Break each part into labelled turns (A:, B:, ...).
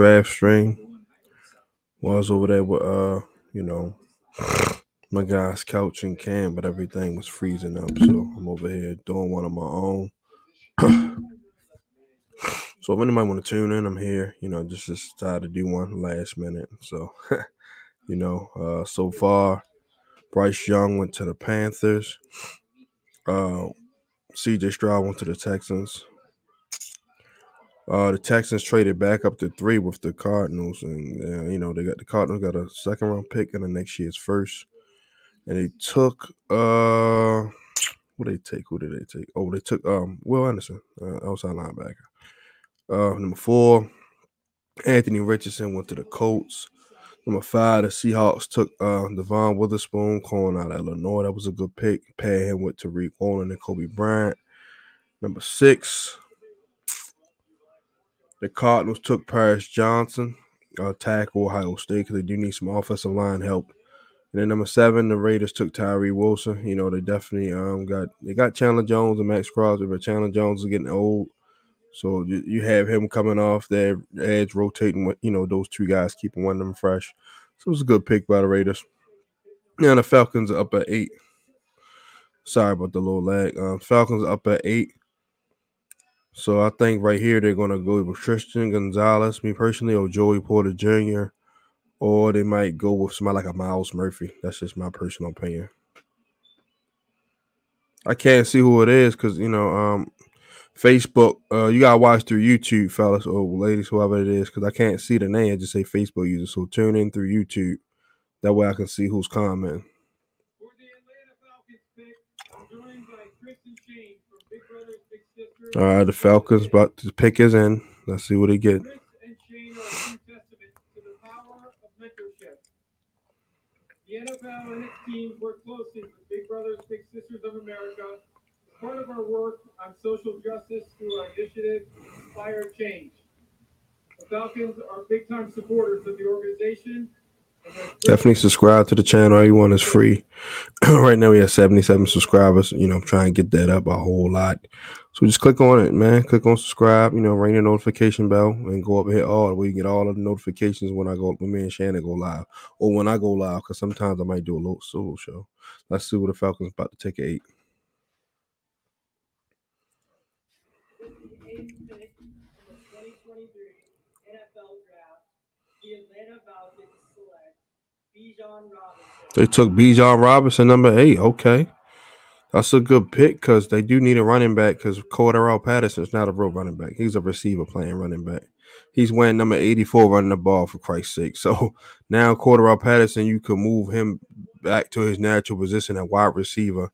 A: draft String Was over there with uh, you know, my guy's couch and cam, but everything was freezing up. So I'm over here doing one of my own. so if anybody want to tune in, I'm here. You know, just decided to do one last minute. So you know, uh so far Bryce Young went to the Panthers. Uh CJ Stroud went to the Texans. Uh, the Texans traded back up to three with the Cardinals, and uh, you know they got the Cardinals got a second round pick in the next year's first, and they took uh, what they take? Who did they take? Oh, they took um Will Anderson, uh, outside linebacker. Uh, number four, Anthony Richardson went to the Colts. Number five, the Seahawks took uh Devon Witherspoon, calling out Illinois. That was a good pick. Paired him with Tariq Woolen and Coby Bryant. Number six, the Cardinals took Paris Johnson, uh, tackle Ohio State, because they do need some offensive line help. And then number seven, the Raiders took Tyree Wilson. You know, they definitely um got they got Chandler Jones and Maxx Crosby, but Chandler Jones is getting old. So you, have him coming off their edge, rotating with you know those two guys, keeping one of them fresh. So it was a good pick by the Raiders. Yeah, the Falcons are up at eight. Sorry about the little lag. Um, Falcons up at eight. So I think right here they're gonna go with Christian Gonzalez, me personally, or Joey Porter Jr. Or they might go with somebody like a Myles Murphy. That's just my personal opinion. I can't see who it is because you know, um, Facebook. Uh, you gotta watch through YouTube, fellas or ladies, whoever it is, because I can't see the name. I just say Facebook user. So tune in through YouTube. That way I can see who's commenting. All right, the Falcons about to pick his in. Let's see what he get.
B: The NFL and its teams work closely with Big Brothers Big Sisters of America part of our work on social justice through our initiative Inspire Change. The Falcons are big time supporters of the organization.
A: Definitely subscribe to the channel. Everyone is free. right now we have 77 subscribers. You know, I'm trying to get that up a whole lot. So just click on it, man. Click on subscribe, you know, ring the notification bell and go up and hit all where you get all of the notifications when I go when me and Shannon go live. Or when I go live, because sometimes I might do a little solo show. Let's see what the Falcons about to take at eight.
B: eighth pick in the 2023 NFL Draft, the Atlanta Falcons select Bijan Robinson.
A: They took Bijan Robinson, number eight. Okay. That's a good pick because they do need a running back because Cordero Patterson's not a real running back. He's a receiver playing running back. He's wearing number 84 running the ball for Christ's sake. So now Cordero Patterson, you can move him back to his natural position at wide receiver,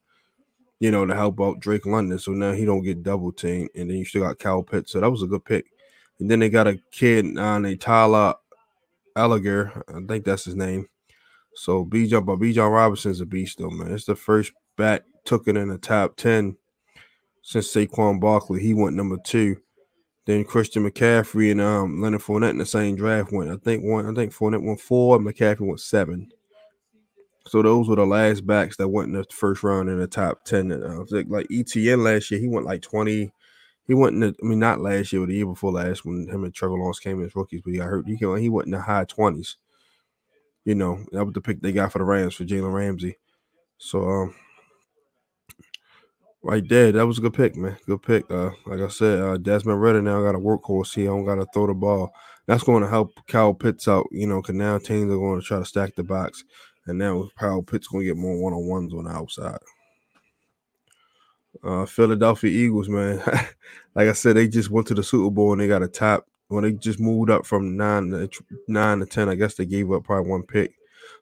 A: you know, to help out Drake London. So now he don't get double teamed. And then you still got Cal Pitts. So that was a good pick. And then they got a kid uh, on a Tyler Allgeier. I think that's his name. So Bijan, but Bijan Robinson's a beast though, man. It's the first back took it in the top 10 since Saquon Barkley. He went number two. Then Christian McCaffrey and um, Leonard Fournette in the same draft went. I think one. I think Fournette went four. McCaffrey went seven. So those were the last backs that went in the first round in the top ten. And uh, like, like ETN last year, he went like twenty. He went in the. I mean, not last year, but the year before last, when him and Trevor Lawrence came as rookies, but he got hurt. He he went in the high twenties. You know, that was the pick they got for the Rams for Jalen Ramsey. So um, right there, that was a good pick, man. Good pick. Uh, like I said, uh, Desmond Ridder now got a workhorse. He don't got to throw the ball. That's going to help Kyle Pitts out. You know, because now teams are going to try to stack the box, and now Kyle Pitts going to get more one on ones on the outside. Uh, Philadelphia Eagles, man. like I said, they just went to the Super Bowl and they got a top. When they just moved up from nine to nine to ten, I guess they gave up probably one pick.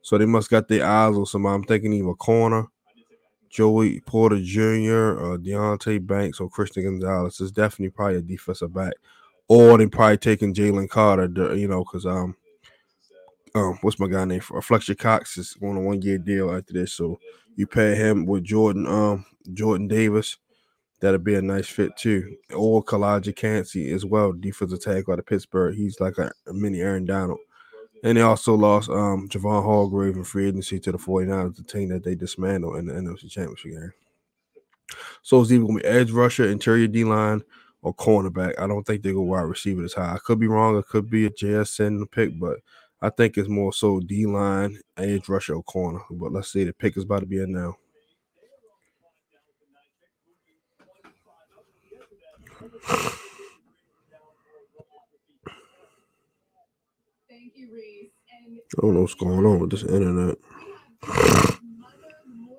A: So they must got their eyes on somebody. I'm thinking either corner, Joey Porter Jr., or Deonte Banks, or Christian Gonzalez. It's definitely probably a defensive back. Or they probably taking Jalen Carter, you know, because um, um, what's my guy name? Uh, Fletcher Cox is on a one year deal after this. So you pair him with Jordan, um, Jordan Davis. That'll be a nice fit too. Or Calijah Kancey as well, defensive tackle out of Pittsburgh. He's like a, a mini Aaron Donald. And they also lost um Javon Hargrave in free agency to the 49ers, the team that they dismantled in the NFC Championship game. So it's either gonna be edge rusher, interior D line, or cornerback. I don't think they go wide receiver this high. I could be wrong. It could be a JSN pick, but I think it's more so D line, edge rusher, or corner. But let's see, the pick is about to be in now. I don't know what's going on with this internet.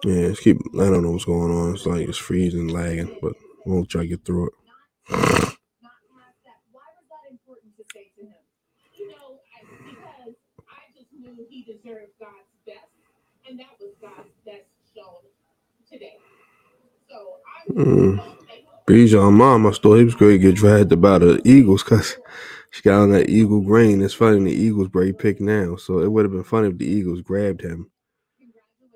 A: Yeah, it's keep. I don't know what's going on. It's like it's freezing, lagging, but we'll try to get through it.
C: Why was that important to say to him? You know, I- because I just knew he deserved God's best, and that was God's best shown today. So I was
A: Mm. Bijan mom, I thought he was going to get drafted by the Eagles because she got on that Eagle green. It's funny the Eagles Bray pick now, so it would have been funny if the Eagles grabbed him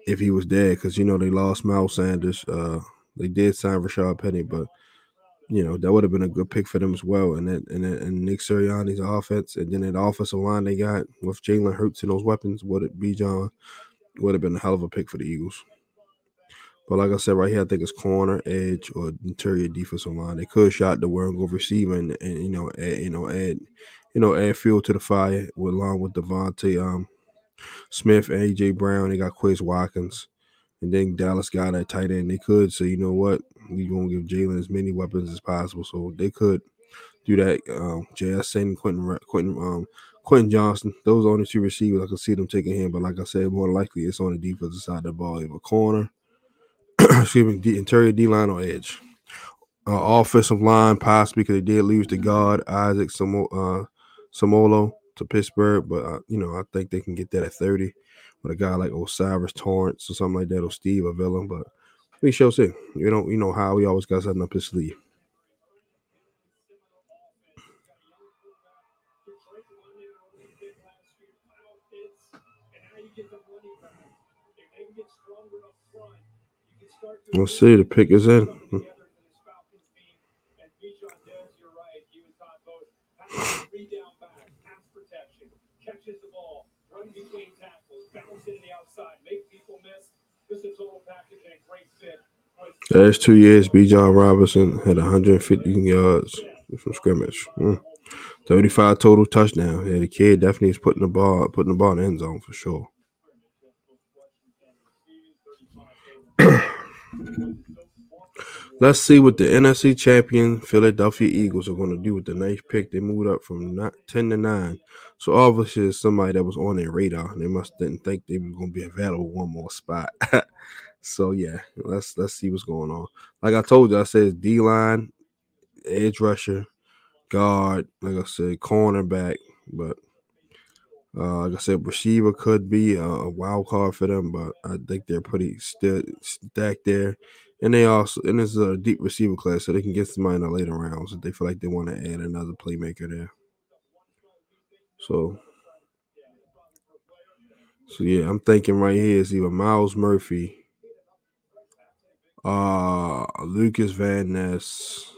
A: if he was dead because you know they lost Miles Sanders. Uh, they did sign Rashaad Penny, but you know that would have been a good pick for them as well. And then and and Nick Sirianni's offense, and then that offensive line they got with Jalen Hurts and those weapons would it be John would have been a hell of a pick for the Eagles. But like I said, right here, I think it's corner, edge, or interior defensive line. They could shot the word and go receiver and, and you know add you know add you know add fuel to the fire with along with Devontae um Smith and AJ Brown. They got Quez Watkins. And then Dallas got that tight end. They could say, you know what, we're gonna give Jalen as many weapons as possible. So they could do that. Um, JSN, Quentin, Quentin, um, Quentin Johnston. Those are only two receivers I can see them taking him. But like I said, more likely it's on the defensive side of the ball, either corner, excuse me, the interior D line or edge. Uh, offensive line, possibly because they did lose the guard Isaac Samo, uh, Samolo to Pittsburgh, but uh, you know I think they can get that at thirty with a guy like O'Cyrus Torrence or something like that, or Steve Avila. But we shall see. You know, you know how we always got something up his sleeve.
B: Total package and a great fit.
A: Last two years, Bijan Robinson had 150 yards from scrimmage. Mm. 35 total touchdowns. Yeah, the kid definitely is putting the ball, putting the ball in the end zone for sure. Let's see what the NFC champion Philadelphia Eagles are going to do with the ninth pick. They moved up from not 10 to 9. So obviously it's somebody that was on their radar. They must didn't think they were going to be available one more spot. so yeah, let's let's see what's going on. Like I told you, I said D line, edge rusher, guard, like I said, cornerback, but uh, like I said, receiver could be a, a wild card for them, but I think they're pretty stacked there. And they also and it's a deep receiver class, so they can get somebody in the later rounds if they feel like they want to add another playmaker there. So, so yeah, I'm thinking right here is either Myles Murphy, uh, Lucas Van Ness,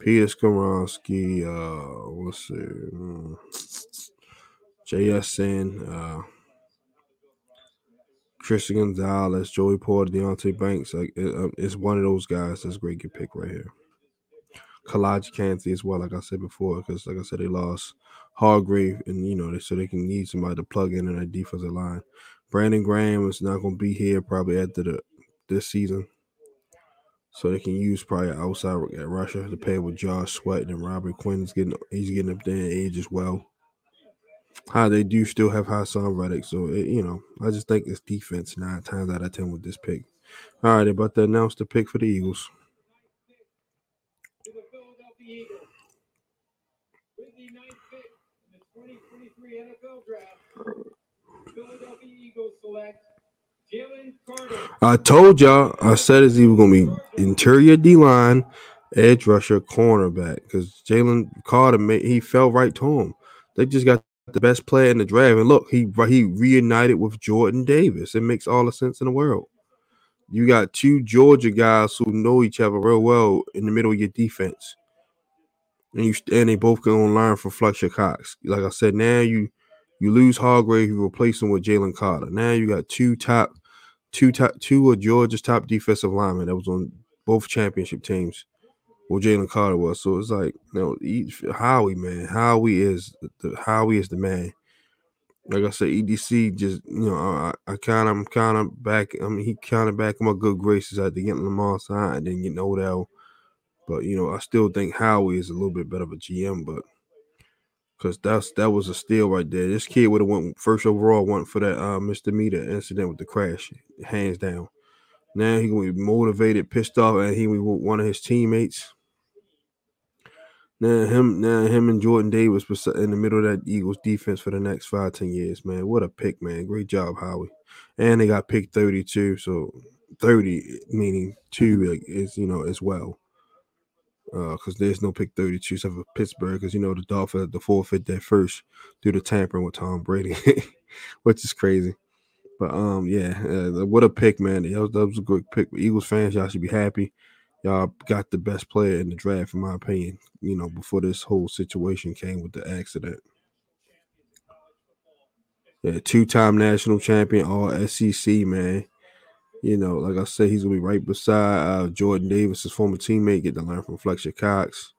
A: Peter Skoronski, uh, let's see, hmm, JSN, uh, Christian Gonzalez, Joey Porter, Deonte Banks. Like it, um, it's one of those guys that's great good pick right here. Calijah Kancey as well, like I said before, because like I said, they lost Hargrave, and you know, they so they can need somebody to plug in in that defensive line. Brandon Graham is not going to be here probably after the this season, so they can use probably outside at Russia to pay with Josh Sweat and Robert Quinn's getting he's getting up there in age as well. How they do still have Haason Reddick, so it, you know, I just think it's defense nine times out of ten with this pick. All right, about to announce the pick for the Eagles.
B: to the Philadelphia Eagles. With the ninth pick in the 2023 NFL Draft, Philadelphia Eagles select Jalen Carter.
A: I told y'all, I said it's either gonna be interior D line, edge rusher, cornerback, because Jalen Carter made he fell right to him. They just got the best player in the draft, and look, he he reunited with Jordan Davis. It makes all the sense in the world. You got two Georgia guys who know each other real well in the middle of your defense, and you and they both can learn from Fletcher Cox. Like I said, now you you lose Hargrave, you replace him with Jalen Carter. Now you got two top, two top, two of Georgia's top defensive linemen that was on both championship teams. Well, Jalen Carter was. So it's like, you know, each Howie, man, Howie is the Howie is the man. Like I said, EDC just, you know, I, I kind of, I'm kind of back. I mean, he kind of back in my good graces after getting Lamar signed and then getting Odell. But you know, I still think Howie is a little bit better of a GM, but because that's that was a steal right there. This kid would have went first overall, went for that uh, misdemeanor incident with the crash, hands down. Now he gonna be motivated, pissed off, and he one of his teammates. Now him, now him and Jordan Davis was in the middle of that Eagles defense for the next five, ten years, man. What a pick, man! Great job, Howie. And they got picked thirty-two, so thirty meaning two like, is you know as well because uh, there's no pick 32 except for Pittsburgh because you know the Dolphins to forfeit that first due to tampering with Tom Brady, which is crazy. But um, yeah, uh, what a pick, man! That was, that was a good pick. Eagles fans, y'all should be happy. Y'all got the best player in the draft, in my opinion. You know, before this whole situation came with the accident. Yeah, two-time national champion, all SEC, man you know, like I said, he's gonna be right beside uh, Jordan Davis, his former teammate, get to learn from Fletcher Cox.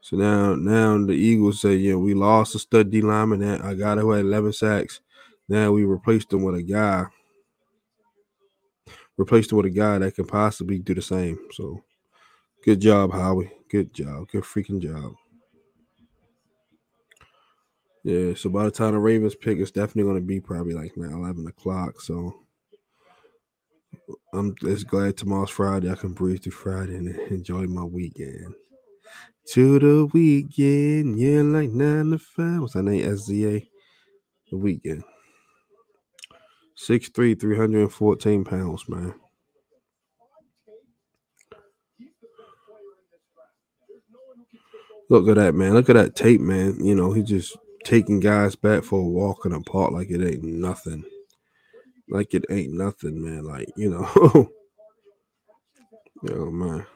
A: So now, now the Eagles say, yeah, we lost a stud D lineman. That I got who had 11 sacks. Now we replaced him with a guy, replaced him with a guy that can possibly do the same. So, good job, Howie. Good job. Good freaking job. Yeah. So by the time the Ravens pick, it's definitely going to be probably like 11 o'clock. So I'm just glad tomorrow's Friday. I can breathe through Friday and enjoy my weekend. To the weekend, yeah, like nine to five. What's that name? SZA. The weekend. 6'3, 314 pounds, man. Look at that, man. Look at that tape, man. You know, he just taking guys back for a walk the park like it ain't nothing like it ain't nothing, man. Like, you know, oh man.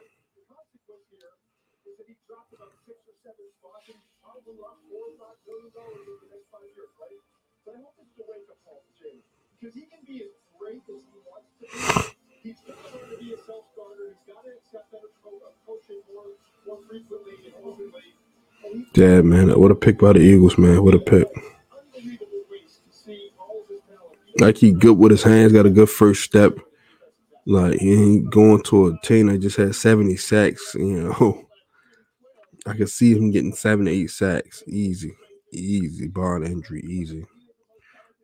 A: Yeah, man. What a pick by the Eagles, man. What a pick. Like he good with his hands, got a good first step. Like he ain't going to a team that just had 70 sacks, you know. I could see him getting seven, eight sacks. Easy. Easy. Bar injury. Easy.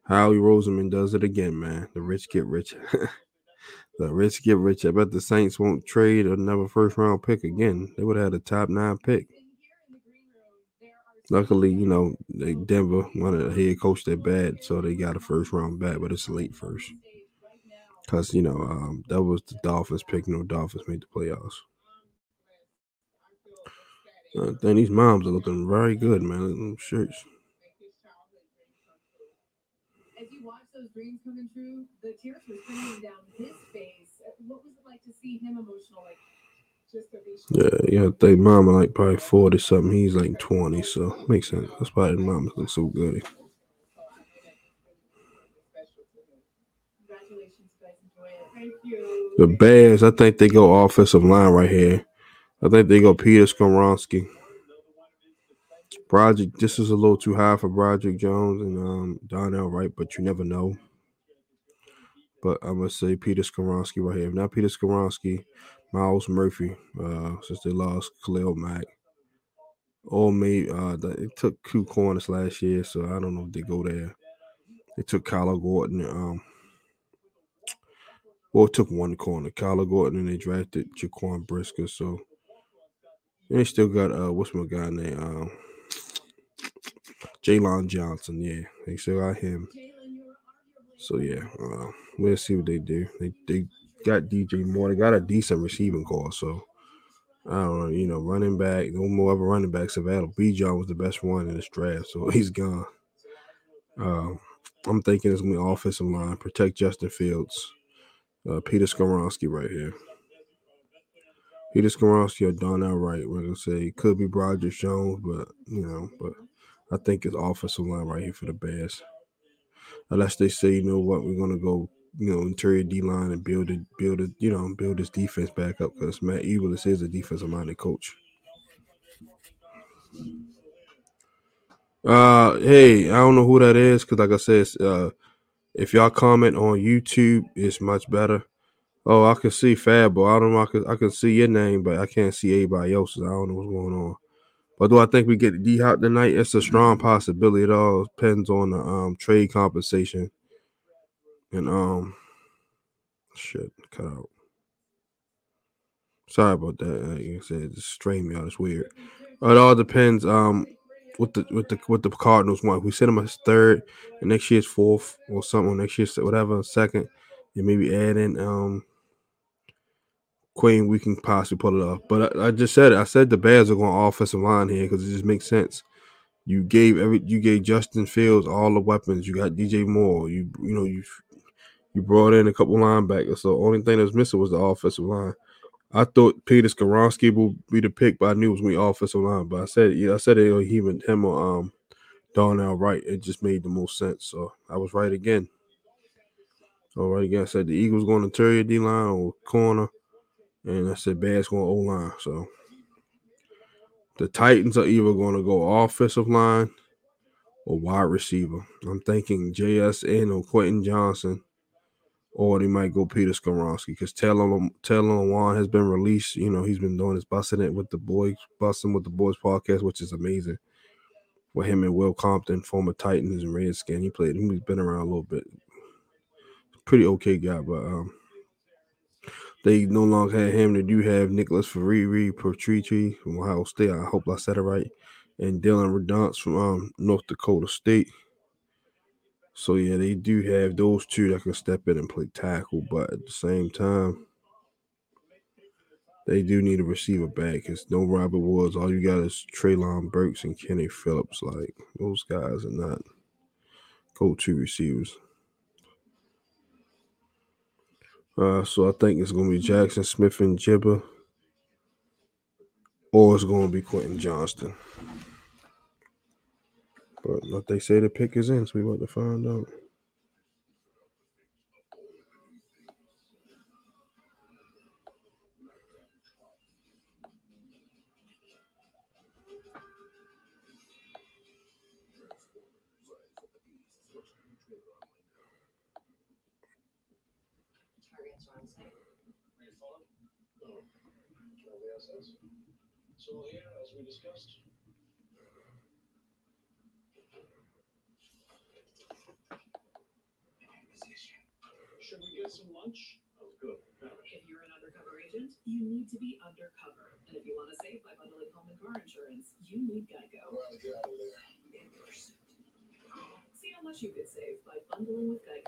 A: Howie Roseman does it again, man. The rich get rich. the rich get rich. I bet the Saints won't trade another first round pick again. They would have had a top nine pick. Luckily, you know, Denver wanted a head coach that bad, so they got a first round back, but it's late first. Cause you know, um, that was the Dolphins pick. No Dolphins made the playoffs. Uh, then these moms are looking very good, man. Them shirts. As you watch those dreams coming true, the tears were streaming down his face. Uh, what was it like to see him emotional? Like yeah, yeah, They mama like probably 40 something. He's like 20, so makes sense. That's why his mama looks so good. The Bears, I think they go offensive line right here. I think they go Peter Skoronski. Broderick, this is a little too high for Broderick Jones and um, Darnell Wright, but you never know. But I'm gonna say Peter Skoronski right here. If not Peter Skoronski, Myles Murphy, uh, since they lost Khalil Mack. Or maybe uh, it took two corners last year, so I don't know if they go there. They took Kyler Gordon. Um, well, it took one corner, Kyler Gordon, and they drafted Jaquan Brisker. So they still got uh, what's my guy name? Um, Jaylon Johnson. Yeah, they still got him. So yeah, uh, we'll see what they do. They they got DJ Moore. They got a decent receiving call. So I don't know, you know, running back, no more other running backs available. John was the best one in this draft, so he's gone. Uh, I'm thinking it's gonna be offensive line, protect Justin Fields. Uh, Peter Skoronski right here. Peter Skoronski or Darnell Wright. We're gonna say could be Roger Jones, but you know, but I think it's offensive line right here for the Bears. Unless they say, you know what, we're gonna go you know interior D line and build it, build it, you know, build this defense back up because Matt Eberflus is a defensive minded coach. Uh, hey, I don't know who that is because, like I said, uh, if y'all comment on YouTube, it's much better. Oh, I can see Fab, I don't know. I can I can see your name, but I can't see anybody else's. I don't know what's going on. But do I think we get D Hop tonight? It's a strong possibility. It all depends on the um, trade compensation. And um shit, cut out. Sorry about that. Like I said, just strain me out. It's weird. It all depends um what the with the what the Cardinals want. We send them as third and next year's fourth or something, next year's whatever, second, and maybe add in um Queen, we can possibly pull it off. But I, I, just said it. I said the Bears are going offensive line here because it just makes sense. You gave every you gave Justin Fields all the weapons. You got DJ Moore. You you know you you brought in a couple linebackers. So only thing that's missing was the offensive line. I thought Peter Skoronski would be the pick, but I knew it was going to be offensive line. But I said, yeah, I said it even him or um Darnell Wright. It just made the most sense. So I was right again. All right, again. I said the Eagles going to interior D line or corner. And I said Bears going O line. So the Titans are either going to go offensive line or wide receiver. I'm thinking JSN or Quentin Johnston, or they might go Peter Skoronski because Taylor Taylor Lewan has been released. You know, he's been doing his busting it with the boys, busting with the boys podcast, which is amazing. With him and Will Compton, former Titans and Redskin, he played. He's been around a little bit. Pretty okay guy, but um, they no longer have him. They do have Nicholas Ferreri Patrici from Ohio State. I hope I said it right. And Dylan Redance from um, North Dakota State. So yeah, they do have those two that can step in and play tackle, but at the same time, they do need a receiver back. It's no Robert Woods. All you got is Treylon Burks and Kenny Phillips. Like those guys are not go-to receivers. Uh, so I think it's going to be Jackson Smith-Njigba, or it's going to be Quentin Johnston. But like they say, the pick is in, so we want to find out.
D: So here, as we discussed, should we get some lunch? Oh, good.
E: If you're an undercover agent, you need to be undercover. And if you want to save by bundling home and car insurance, you need Geico.
D: Well, get out of there.
E: See how much you could save by bundling with Geico.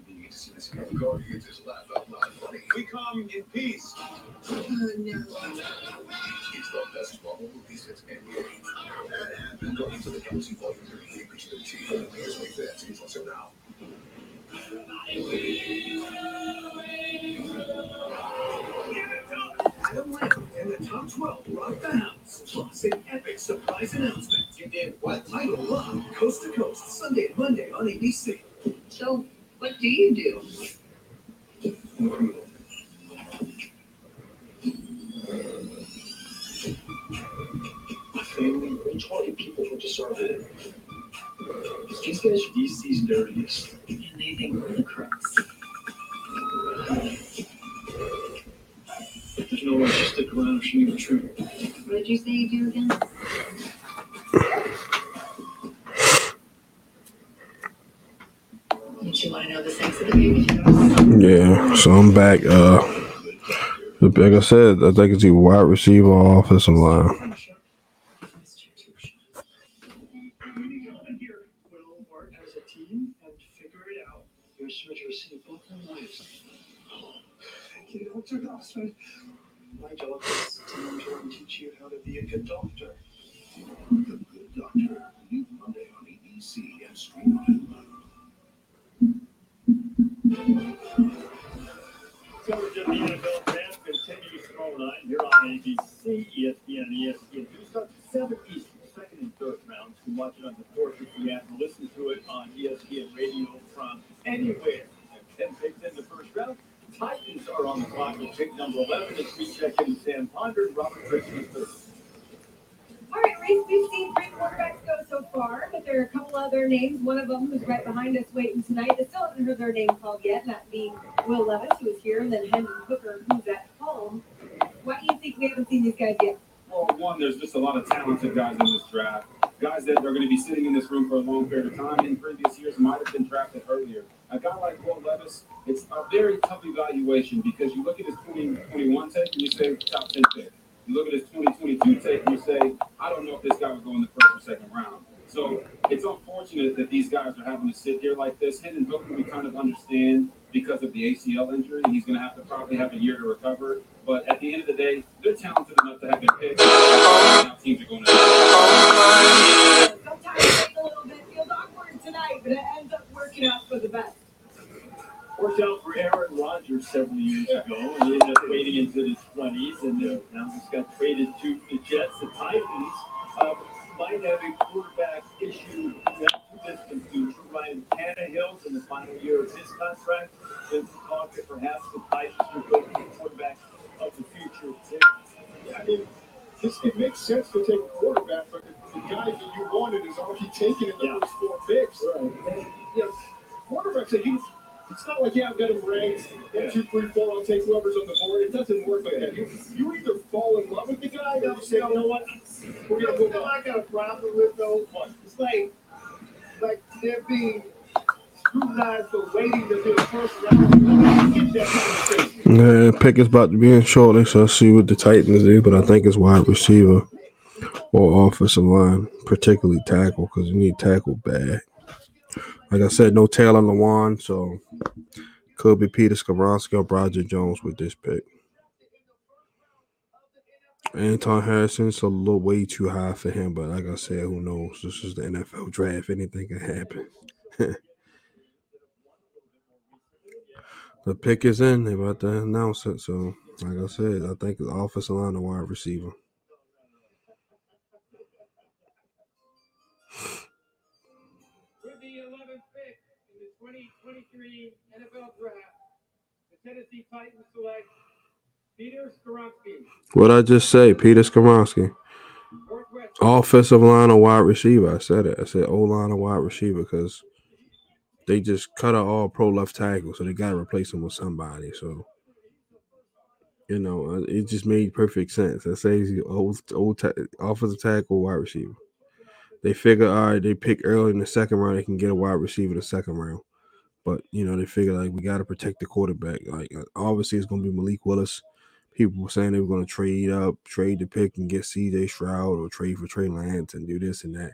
D: guy. We come in peace.
F: Oh, no.
G: It's the best. Going to the Galaxy Volume 3, Reach the also now.
F: And the top 12 rock the house. Plus an epic surprise announcement. You did what? Title Love, Coast to Coast, Sunday and Monday on ABC.
H: So, what do you do?
D: Family, we 20 people who deserve it. These guys are these dirtiest.
E: And they think we're the crooks.
D: There's no way she'll stick around if she ain't the truth.
H: What did you say you do again?
E: You want to know the sex of the baby?
A: Yeah, so I'm back. Uh, like I said, I think it's a wide receiver offensive line.
D: My job is to mentor and teach you how to be a good doctor.
F: Good Doctor, new Monday on and.
I: Titans are on the clock with pick number 11. It's me checking Sam Ponder and Robert third.
H: All right, Reese, we've seen three quarterbacks go so far, but there are a couple other names. One of them who's right behind us waiting tonight. I still haven't heard their name called yet, that being Will Levis, who is here, and then Hendon Hooker, who's at home. Why do you think we haven't seen these guys yet?
J: Well, one, there's just a lot of talented guys in this draft. Guys that are going to be sitting in this room for a long period of time. In previous years, might have been drafted earlier. A guy like Will Levis, it's a very tough evaluation because you look at his 2021 tape and you say top 10 pick. You look at his 2022 tape and you say, I don't know if this guy would go in the first or second round. So it's unfortunate that these guys are having to sit here like this. Hendon Hooker, we kind of understand because of the ACL injury. He's going to have to probably have a year to recover. But at the end of the day, they're talented enough to have their pick. Now teams are going to.
H: Sometimes a little bit, feels awkward tonight, but it ends up working out for the best.
I: Worked out for Aaron Rodgers several years ago, and he ended up waiting into his 20s, and uh, now he's got traded to the Jets. The Titans uh, might have a quarterback issue not too distant future. Ryan Tannehill's in the final year of his contract. There's talk that perhaps the Titans will go to the quarterback of the future.
D: I mean, this, it makes sense to take a quarterback, but the, the guy that you wanted is already taken in the
I: Yeah.
D: first four picks. And, you know, quarterbacks, are you, it's not like, yeah, I've got him ranked, one, two, three, four, I'll take whoever's on the board. It doesn't work like that. You, you either fall in love with the guy or you say, you know what, we're going to move on.
K: I got a problem with though. It's like, like they're being scrutinized for waiting to do the first round. Get that conversation.
A: Yeah, pick is about to be in shortly, so I'll see what the Titans do. But I think it's wide receiver or offensive line, particularly tackle, because you need tackle bad. Like I said, no Taylor Lewan, so could be Peter Skoronski or Roger Jones with this pick. Anton Harrison's a little way too high for him, but like I said, who knows? This is the NFL draft. Anything can happen. The pick is in. They're about to announce it. So, like I said, I think it's offensive line and wide receiver.
B: Tennessee Titans select Peter Skoronski,
A: What I just say, Peter
B: Skoronski.
A: Offensive line or wide receiver. I said it. I said O line or wide receiver because they just cut an all pro left tackle, so they got to replace him with somebody. So, you know, uh, it just made perfect sense. I say old, old ta- offensive tackle, wide receiver. They figure, all right, they pick early in the second round, they can get a wide receiver in the second round. But you know, they figure like we got to protect the quarterback. Like uh, obviously, it's going to be Malik Willis. People were saying they were going to trade up, trade the pick, and get C.J. Stroud or trade for Trey Lance and do this and that.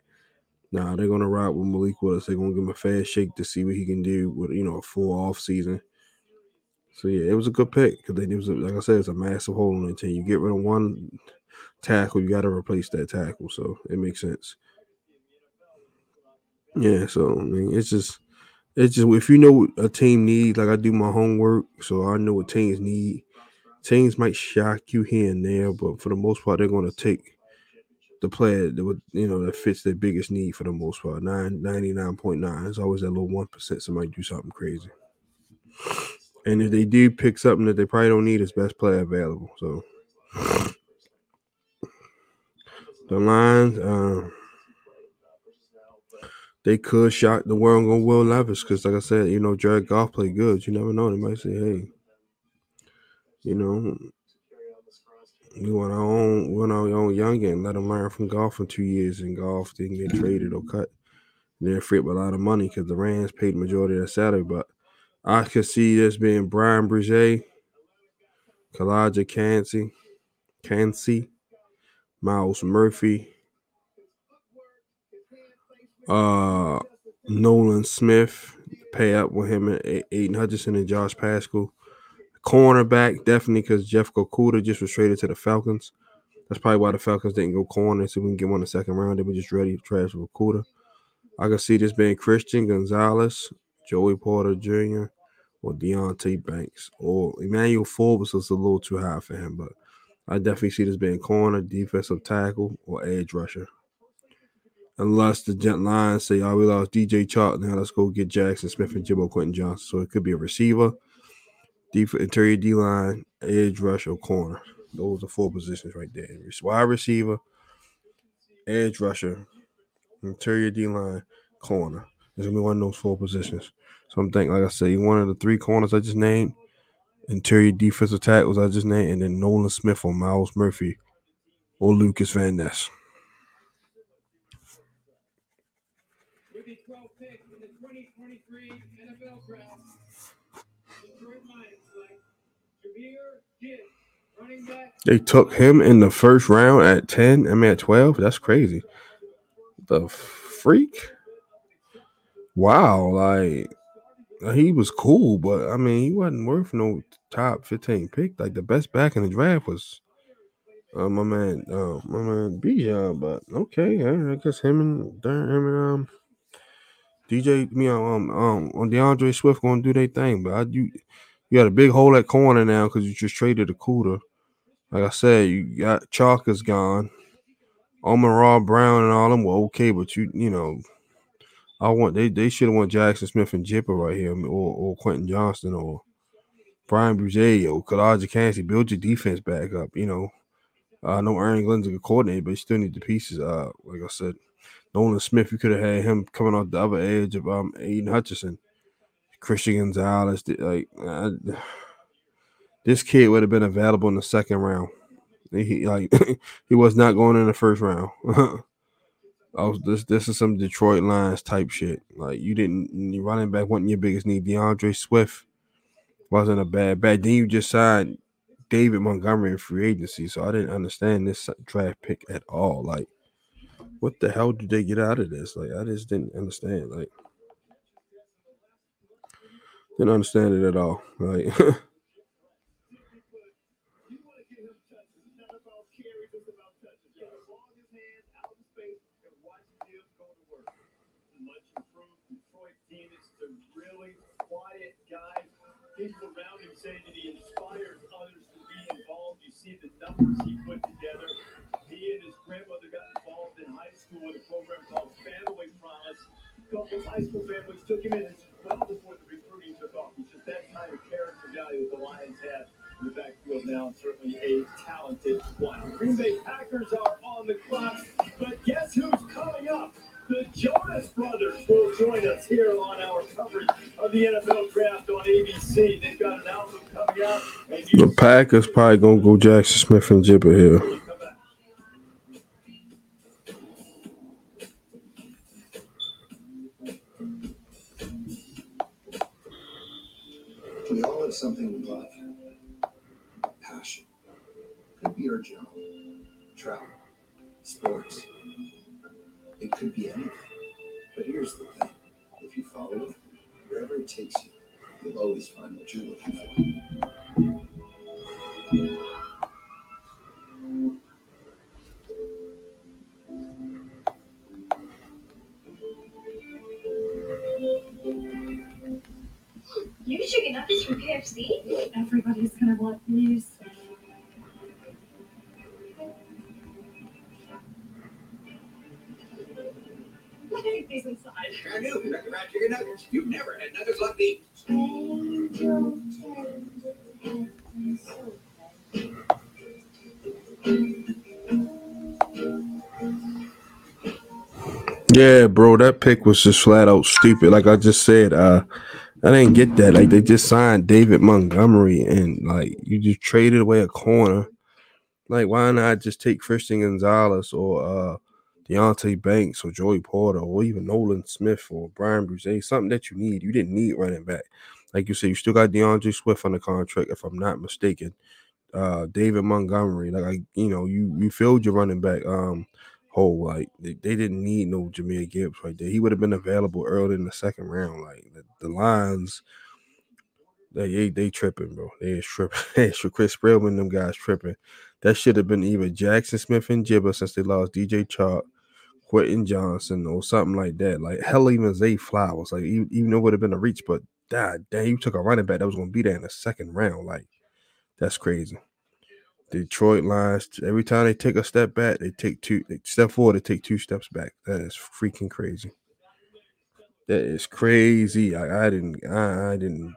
A: Nah, they're going to ride with Malik Willis. They're going to give him a fast shake to see what he can do with you know a full off season. So yeah, it was a good pick because it was a, like I said, it's a massive hole in the team. You get rid of one tackle, you got to replace that tackle. So it makes sense. Yeah, so I mean, it's just, it's just if you know what a team needs, like I do my homework, so I know what teams need. Teams might shock you here and there, but for the most part, they're going to take the player that would, you know, that fits their biggest need for the most part. Nine ninety nine point nine. It's always that little one percent somebody do something crazy. And if they do pick something that they probably don't need, it's best player available. So the lines, um, they could shock the world on Will Levis because, like I said, you know, Jared Goff played good. You never know. They might say, hey, you know, we want our own, we want our own youngin. Let him learn from Goff for two years, and Goff didn't get traded or cut. They're free up a lot of money because the Rams paid the majority of their salary. But I could see this being Brian Bruget, Calijah Kancey, Kancey, Myles Murphy, uh, Nolan Smith, pay up with him and Aidan Hutchinson and Josh Paschal, Cornerback, definitely because Jeff Okudah just was traded to the Falcons. That's probably why the Falcons didn't go corner, so we can get one in the second round. They were just ready to trash with Okudah. I can see this being Christian Gonzalez, Joey Porter Jr., or Deonte Banks. Or Emmanuel Forbes was a little too high for him, but I definitely see this being corner, defensive tackle, or edge rusher. Unless the Gent Lions say, oh, we lost DJ Chark, now let's go get Jackson Smith and Jimbo Quentin Johnston. So it could be a receiver, def- interior D line, edge rush, or corner. Those are four positions right there. Wide receiver, edge rusher, interior D line, corner. It's gonna be one of those four positions. So I'm thinking, like I said, one of the three corners I just named, interior defensive tackles I just named, and then Nolan Smith or Myles Murphy or Lucas Van Ness.
B: With the 12th pick in the 2023 NFL Draft, Detroit Lions select Jahmyr Gibbs, running back.
A: They took him in the first round at 10. I mean at 12. That's crazy. The freak. Wow, like he was cool, but I mean he wasn't worth no top 15 pick. Like the best back in the draft was uh, my man, uh, my man Bijan, but okay, I guess him and him and um DJ, me um um on D'Andre Swift gonna do their thing, but I you you got a big hole at corner now because you just traded a cooler. Like I said, you got Chalk gone. Raw Brown and all them were okay, but you you know, I want they they should have won Jackson Smith and Jipper right here, or or Quentin Johnston or Brian Bouger or Calijah Kancey. Build your defense back up. You know, I know Aaron Glenn's a good coordinator, but you still need the pieces. Uh, like I said, Nolan Smith, you could have had him coming off the other edge of um Aidan Hutchinson, Christian Gonzalez. Like this kid would have been available in the second round. He like he was not going in the first round. I was this this is some Detroit Lions type shit. Like you didn't your running back wasn't your biggest need. D'Andre Swift wasn't a bad bad. Then you just signed David Montgomery in free agency, so I didn't understand this draft pick at all. Like, what the hell did they get out of this? Like, I just didn't understand. Like, didn't understand it at all. Like.
I: see the numbers he put together. He and his grandmother got involved in high school with a program called Family Promise. A couple of high school families took him in well before the recruiting took off. He's just that kind of character value that the Lions have in the backfield now, and certainly a talented one.
D: Green Bay Packers are on the clock, but guess who's coming up? The Jonas Brothers will join us here on our coverage of the NFL Draft on ABC. They've got an album coming out, and
A: The
D: you
A: Packers probably gonna go Jackson Smith and Jibber here.
F: We all have something we love. Passion. Could be our job, travel, sports. It could be anything. But here's the thing if you follow it, wherever it takes you, you'll always find what you're looking for.
H: You chicken nuggets from KFC? Everybody's gonna want these.
F: Like these.
A: Yeah, bro, that pick was just flat out stupid. Like I just said, uh, I didn't get that. Like they just signed David Montgomery, and like you just traded away a corner. Like why not just take Christian Gonzalez or uh Deonte Banks or Joey Porter or even Nolan Smith or Brian Bruce, something that you need. You didn't need running back. Like you said, you still got D'Andre Swift on the contract, if I'm not mistaken. Uh David Montgomery, like I, you know, you you filled your running back um hole. Like they, they didn't need no Jahmyr Gibbs right there. He would have been available early in the second round. Like the, the lines They they, they tripping, bro. They is tripping. Hey, Chris Sprillman, them guys tripping. That should have been either Jackson Smith and Jibba since they lost DJ Chalk, Quentin Johnston, or something like that. Like hell, even Zay Flowers. Like even, even it would have been a reach, but God damn, you took a running back that was gonna be there in the second round. Like that's crazy. Detroit Lions, every time they take a step back, they take two they step forward, they take two steps back. That is freaking crazy. That is crazy. I, I didn't I, I didn't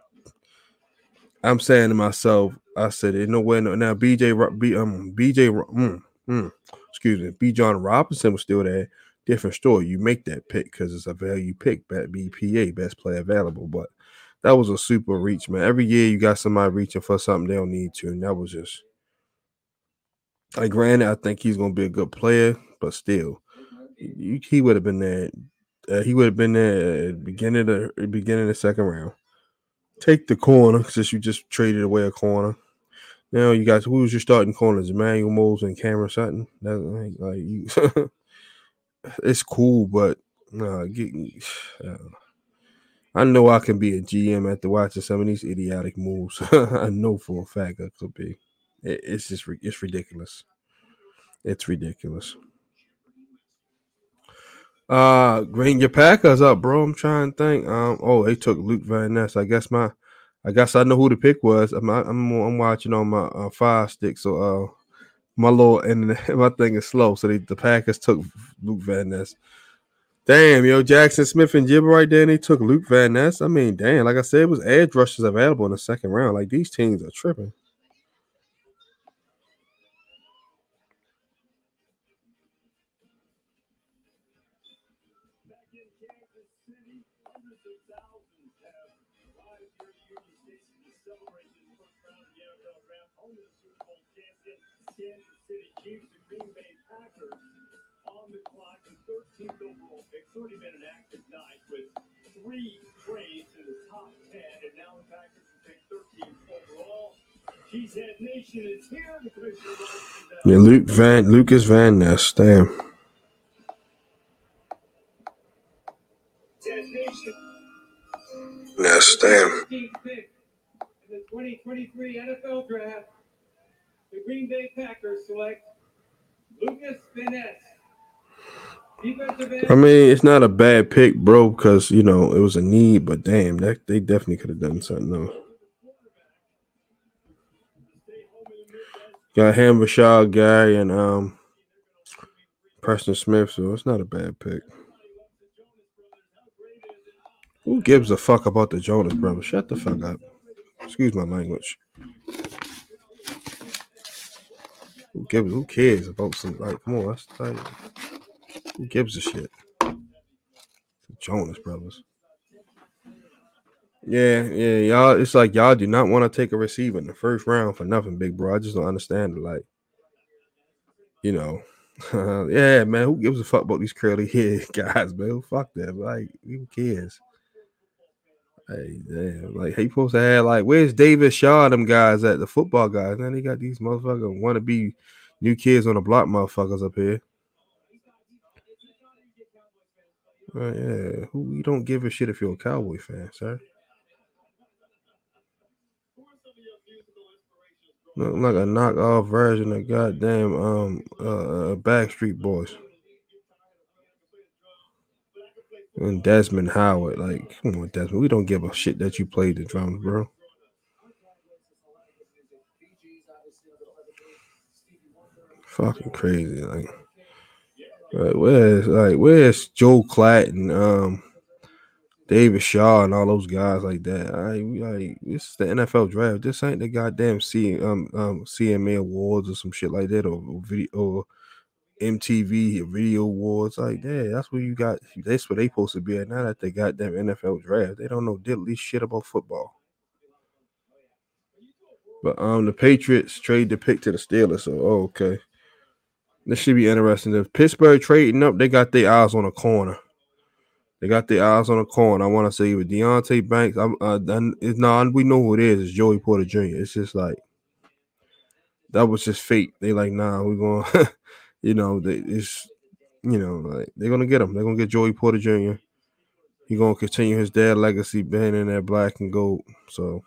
A: I'm saying to myself, I said, "There's no way." No, now, BJ, B, um, BJ, mm, mm, excuse me, Bijan Robinson was still there. Different story. You make that pick because it's a value pick, BPA, best player available. But that was a super reach, man. Every year you got somebody reaching for something they don't need to, and that was just like granted. I think he's gonna be a good player, but still, he, would have been there. Uh, he would have been there at the beginning of the beginning of the second round. Take the corner since you just traded away a corner. Now you guys, who's your starting corners? Emmanuel Moseley and Cameron Sutton. That like, like you, it's cool, but nah, get, uh, I know I can be a GM after watching some of these idiotic moves. I know for a fact I could be. It, it's just it's ridiculous. It's ridiculous. Uh, Green, your Packers up, bro. I'm trying to think. Um, oh, they took Luke Van Ness. I guess my, I guess I know who the pick was. I'm I'm, I'm watching on my uh, fire stick, so uh, my little and my thing is slow. So they, the Packers took Luke Van Ness. Damn, yo, Jaxon Smith-Njigba right there, and they took Luke Van Ness. I mean, damn, like I said, it was edge rushers available in the second round. Like these teams are tripping.
I: 30 minute active night with three trades in the top 10, and now the Packers 13 overall. Nation here. The commissioner.
A: Yeah, Luke Van Lukas Van Ness. Damn. Ness, damn.
B: The 2023 NFL Draft, the Green Bay Packers select Lukas
A: I mean, it's not a bad pick, bro, because you know it was a need, but damn, that they definitely could have done something else. Got Ham Bashar guy and um Preston Smith, so it's not a bad pick. Who gives a fuck about the Jonas Brothers? Shut the fuck up. Excuse my language. Who gives? Who cares about some like? Come on, that's like, who gives a shit? Jonas Brothers. Yeah, yeah, y'all. It's like y'all do not want to take a receiver in the first round for nothing, big bro. I just don't understand it. Like, you know, yeah, man. Who gives a fuck about these curly hair guys, man? Fuck them. Like, who cares? Hey, damn. Like, he supposed to have like, where's David Shaw? Them guys at the football guys. Now they got these motherfuckers want to be new kids on the block, motherfuckers up here. Uh, yeah, who you don't give a shit if you're a Cowboy fan, sir. Look like a knockoff version of goddamn um uh, uh Backstreet Boys. And Desmond Howard, like, come on, Desmond. We don't give a shit that you played the drums, bro. Fucking crazy, like. Like, where's like where's Joe Klatt and um David Shaw and all those guys like that? I like this is the NFL draft. This ain't the goddamn C um um CMA awards or some shit like that or, or video or MTV video awards like that. That's where you got. That's where they supposed to be at. Now that they goddamn NFL draft, they don't know diddly shit about football. But um, the Patriots trade the pick to the Steelers. So oh, okay. This should be interesting. If Pittsburgh trading up, they got their eyes on a corner. They got their eyes on a corner. I want to say with Deonte Banks. I'm uh. It's not. we know who it is. It's Joey Porter Jr. It's just like that was just fate. They like, nah, we're going. you know, they, it's you know, like they're gonna get him. They're gonna get Joey Porter Jr. He's gonna continue his dad legacy, being in that black and gold. So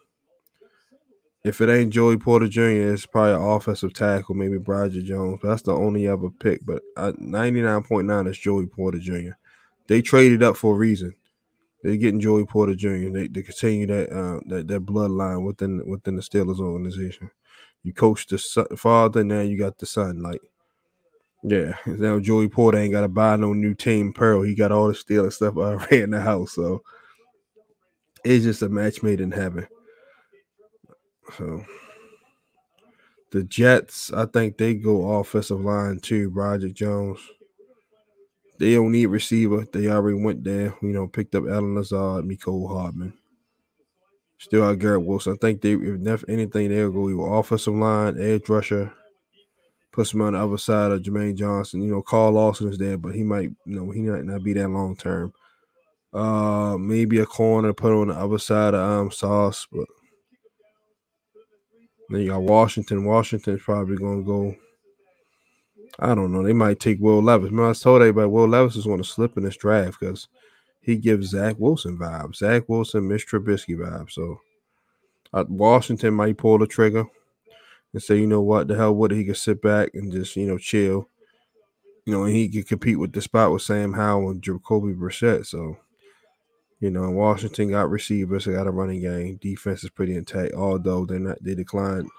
A: If it ain't Joey Porter Jr., it's probably an offensive tackle, maybe Broderick Jones. That's the only other pick. But ninety nine point nine is Joey Porter Jr. They traded up for a reason. They're getting Joey Porter Jr. They, they continue that uh, that that bloodline within within the Steelers organization. You coach the son, father, now you got the son. Like, yeah, now Joey Porter ain't got to buy no new team pearl. He got all the Steelers stuff already in the house, so it's just a match made in heaven. So the Jets, I think they go offensive line too. Broderick Jones. They don't need receiver. They already went there. You know, picked up Allen Lazard, Mecole Hardman. Still got Garrett Wilson. I think they, if anything, they'll go either offensive line, edge rusher, put some on the other side of Jermaine Johnson. You know, Carl Lawson is there, but he might, you know, he might not be that long term. Uh, maybe a corner put on the other side of um Sauce, but then you got Washington. Washington's probably gonna go. I don't know. They might take Will Levis. Man, I told everybody Will Levis is going to slip in this draft because he gives Zach Wilson vibes. Zach Wilson, Mitch Trubisky vibes. So uh, Washington might pull the trigger and say, you know what, the hell with it. He could sit back and just, you know, chill. You know, and he could compete with the spot with Sam Howell and Jacoby Brissett. So, you know, Washington got receivers, they got a running game. Defense is pretty intact, although they're not they declined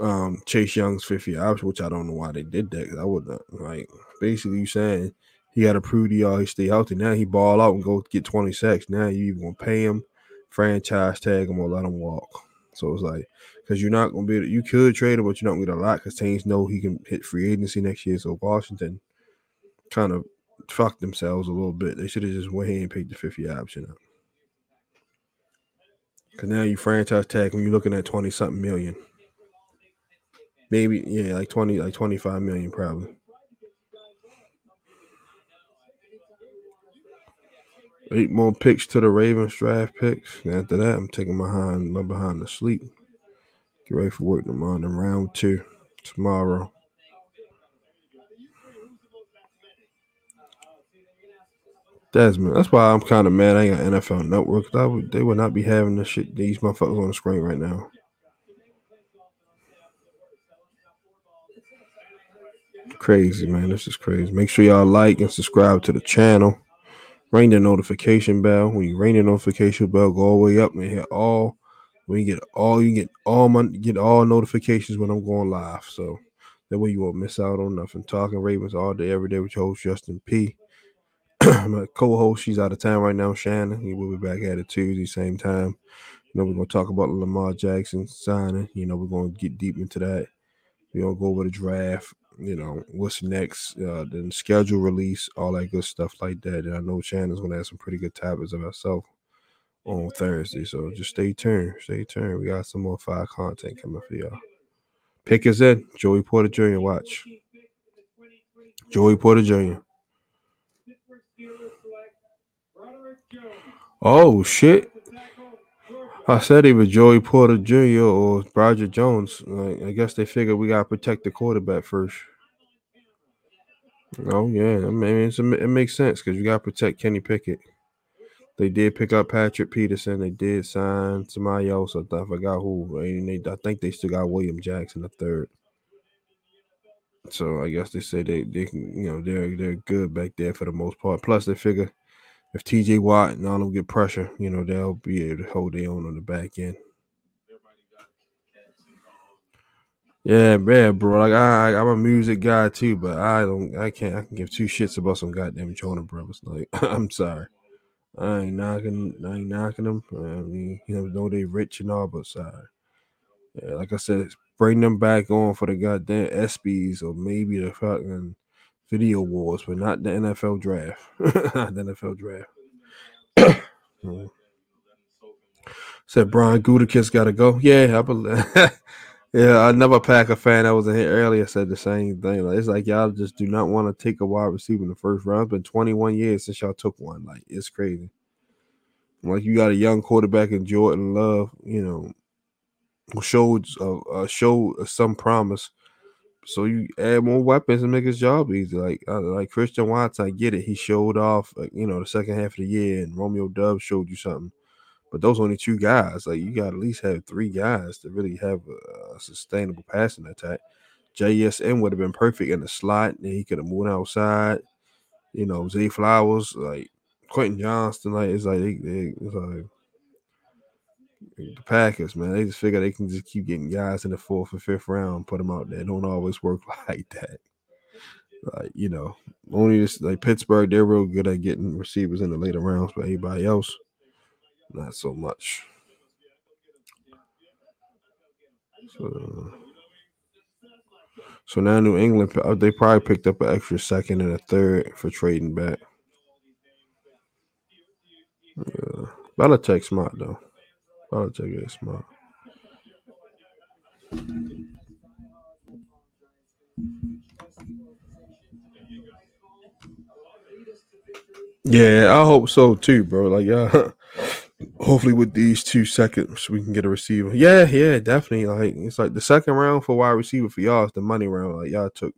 A: um Chase Young's fifth year option, which I don't know why they did that. I would not like basically you saying he got to prove to y'all he stay healthy. Now he ball out and go get 20 sacks. Now you even gonna pay him, franchise tag him, or let him walk. So it's like because you're not gonna be you could trade him, but you're not gonna get a lot because teams know he can hit free agency next year. So Washington kind of fucked themselves a little bit. They should have just went ahead and picked the 50 option up. Cause now you franchise tag him, you're looking at 20 something million. Maybe, yeah, like 20, like 25 million probably. Eight more picks to the Ravens draft picks. And after that, I'm taking my behind my behind to sleep. Get ready for work tomorrow in round two tomorrow. Desmond. That's why I'm kind of mad. I ain't got NFL Network. I would, they would not be having this shit. These motherfuckers on the screen right now. Crazy man. This is crazy. Make sure y'all like and subscribe to the channel. Ring the notification bell. When you ring the notification bell, go all the way up and hit all. When you get all, you get all my get all notifications when I'm going live. So that way you won't miss out on nothing. Talking Ravens all day, every day with your host Justin P. my co-host, she's out of town right now, Shannon. We will be back at it Tuesday, same time. You know, we're gonna talk about Lamar Jackson signing. You know, we're gonna get deep into that. We're gonna go over the draft, you know, what's next, uh, then schedule release, all that good stuff like that. And I know Shannon's gonna have some pretty good topics of herself on Thursday. So just stay tuned. Stay tuned. We got some more fire content coming for y'all. Pick us in. Joey Porter Jr. Watch. Joey Porter Jr. Oh shit! I said either Joey Porter Jr. or Broderick Jones. Like, I guess they figured we gotta protect the quarterback first. Oh yeah, I mean it makes sense because you gotta protect Kenny Pickett. They did pick up Patrick Peterson. They did sign somebody else. I forgot who. And they, I think they still got William Jackson the third. So I guess they say they they can you know they're they're good back there for the most part. Plus they figure if TJ Watt and all them get pressure, you know, they'll be able to hold their own on the back end. Yeah, man, bro. Like I, I'm a music guy too, but I don't, I can't, I can give two shits about some goddamn Jonas Brothers. Like, I'm sorry, I ain't knocking, I ain't knocking them. I mean, you know, know they rich and all, but sorry. Yeah, like I said, bring them back on for the goddamn ESPYS or maybe the fucking video wars, but not the NFL draft. the NFL draft. Said Brian Gutekunst got to go. Yeah, I believe. yeah, another Packer fan that was in here earlier said the same thing. Like, it's like y'all just do not want to take a wide receiver in the first round. It's been 21 years since y'all took one. Like it's crazy. Like you got a young quarterback in Jordan Love. You know, showed uh, uh, showed some promise so you add more weapons and make his job easy. Like uh, like Christian Watts, I get it. He showed off, like, you know, the second half of the year, and Romeo Doubs showed you something. But those only two guys. Like you got at least have three guys to really have a, a sustainable passing attack. JSN would have been perfect in the slot, and he could have moved outside. You know, Zay Flowers, like Quentin Johnston, like it's like it's like the Packers, man. They just figure they can just keep getting guys in the fourth or fifth round, put them out there. Don't always work like that. Like you know, only this like Pittsburgh, they're real good at getting receivers in the later rounds, but anybody else, not so much. So, so now New England, uh, they probably picked up an extra second and a third for trading back. Yeah. Belichick smart though. Belichick is smart. Yeah, I hope so too, bro. Like, yeah, hopefully with these two seconds we can get a receiver. Yeah, yeah, definitely. Like, it's like the second round for wide receiver for y'all is the money round. Like, y'all took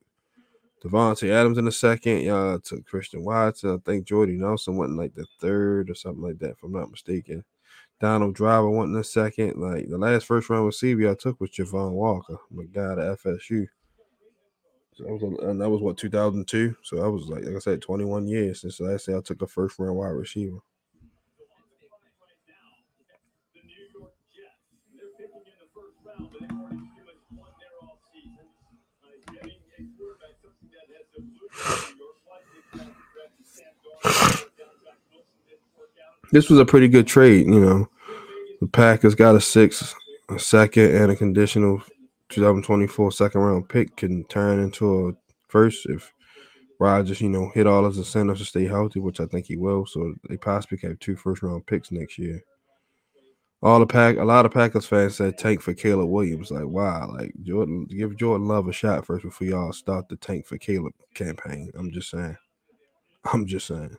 A: Davante Adams in the second. Y'all took Christian Watson. I think Jordy Nelson went in like the third or something like that, if I'm not mistaken. Donald Driver went in the second. Like the last first round receiver I took was Javon Walker, my guy to FSU. So that was, and that was what 2002. So I was like, like I said, 21 years since the last time I took a first round wide receiver. This was a pretty good trade, you know. The Packers got a six, a second, and a conditional 2024 second round pick can turn into a first if Rodgers, you know, hit all his incentives to stay healthy, which I think he will. So they possibly have two first round picks next year. All the pack, a lot of Packers fans said tank for Caleb Williams. Like, wow, like Jordan, give Jordan Love a shot first before y'all start the tank for Caleb campaign. I'm just saying. I'm just saying.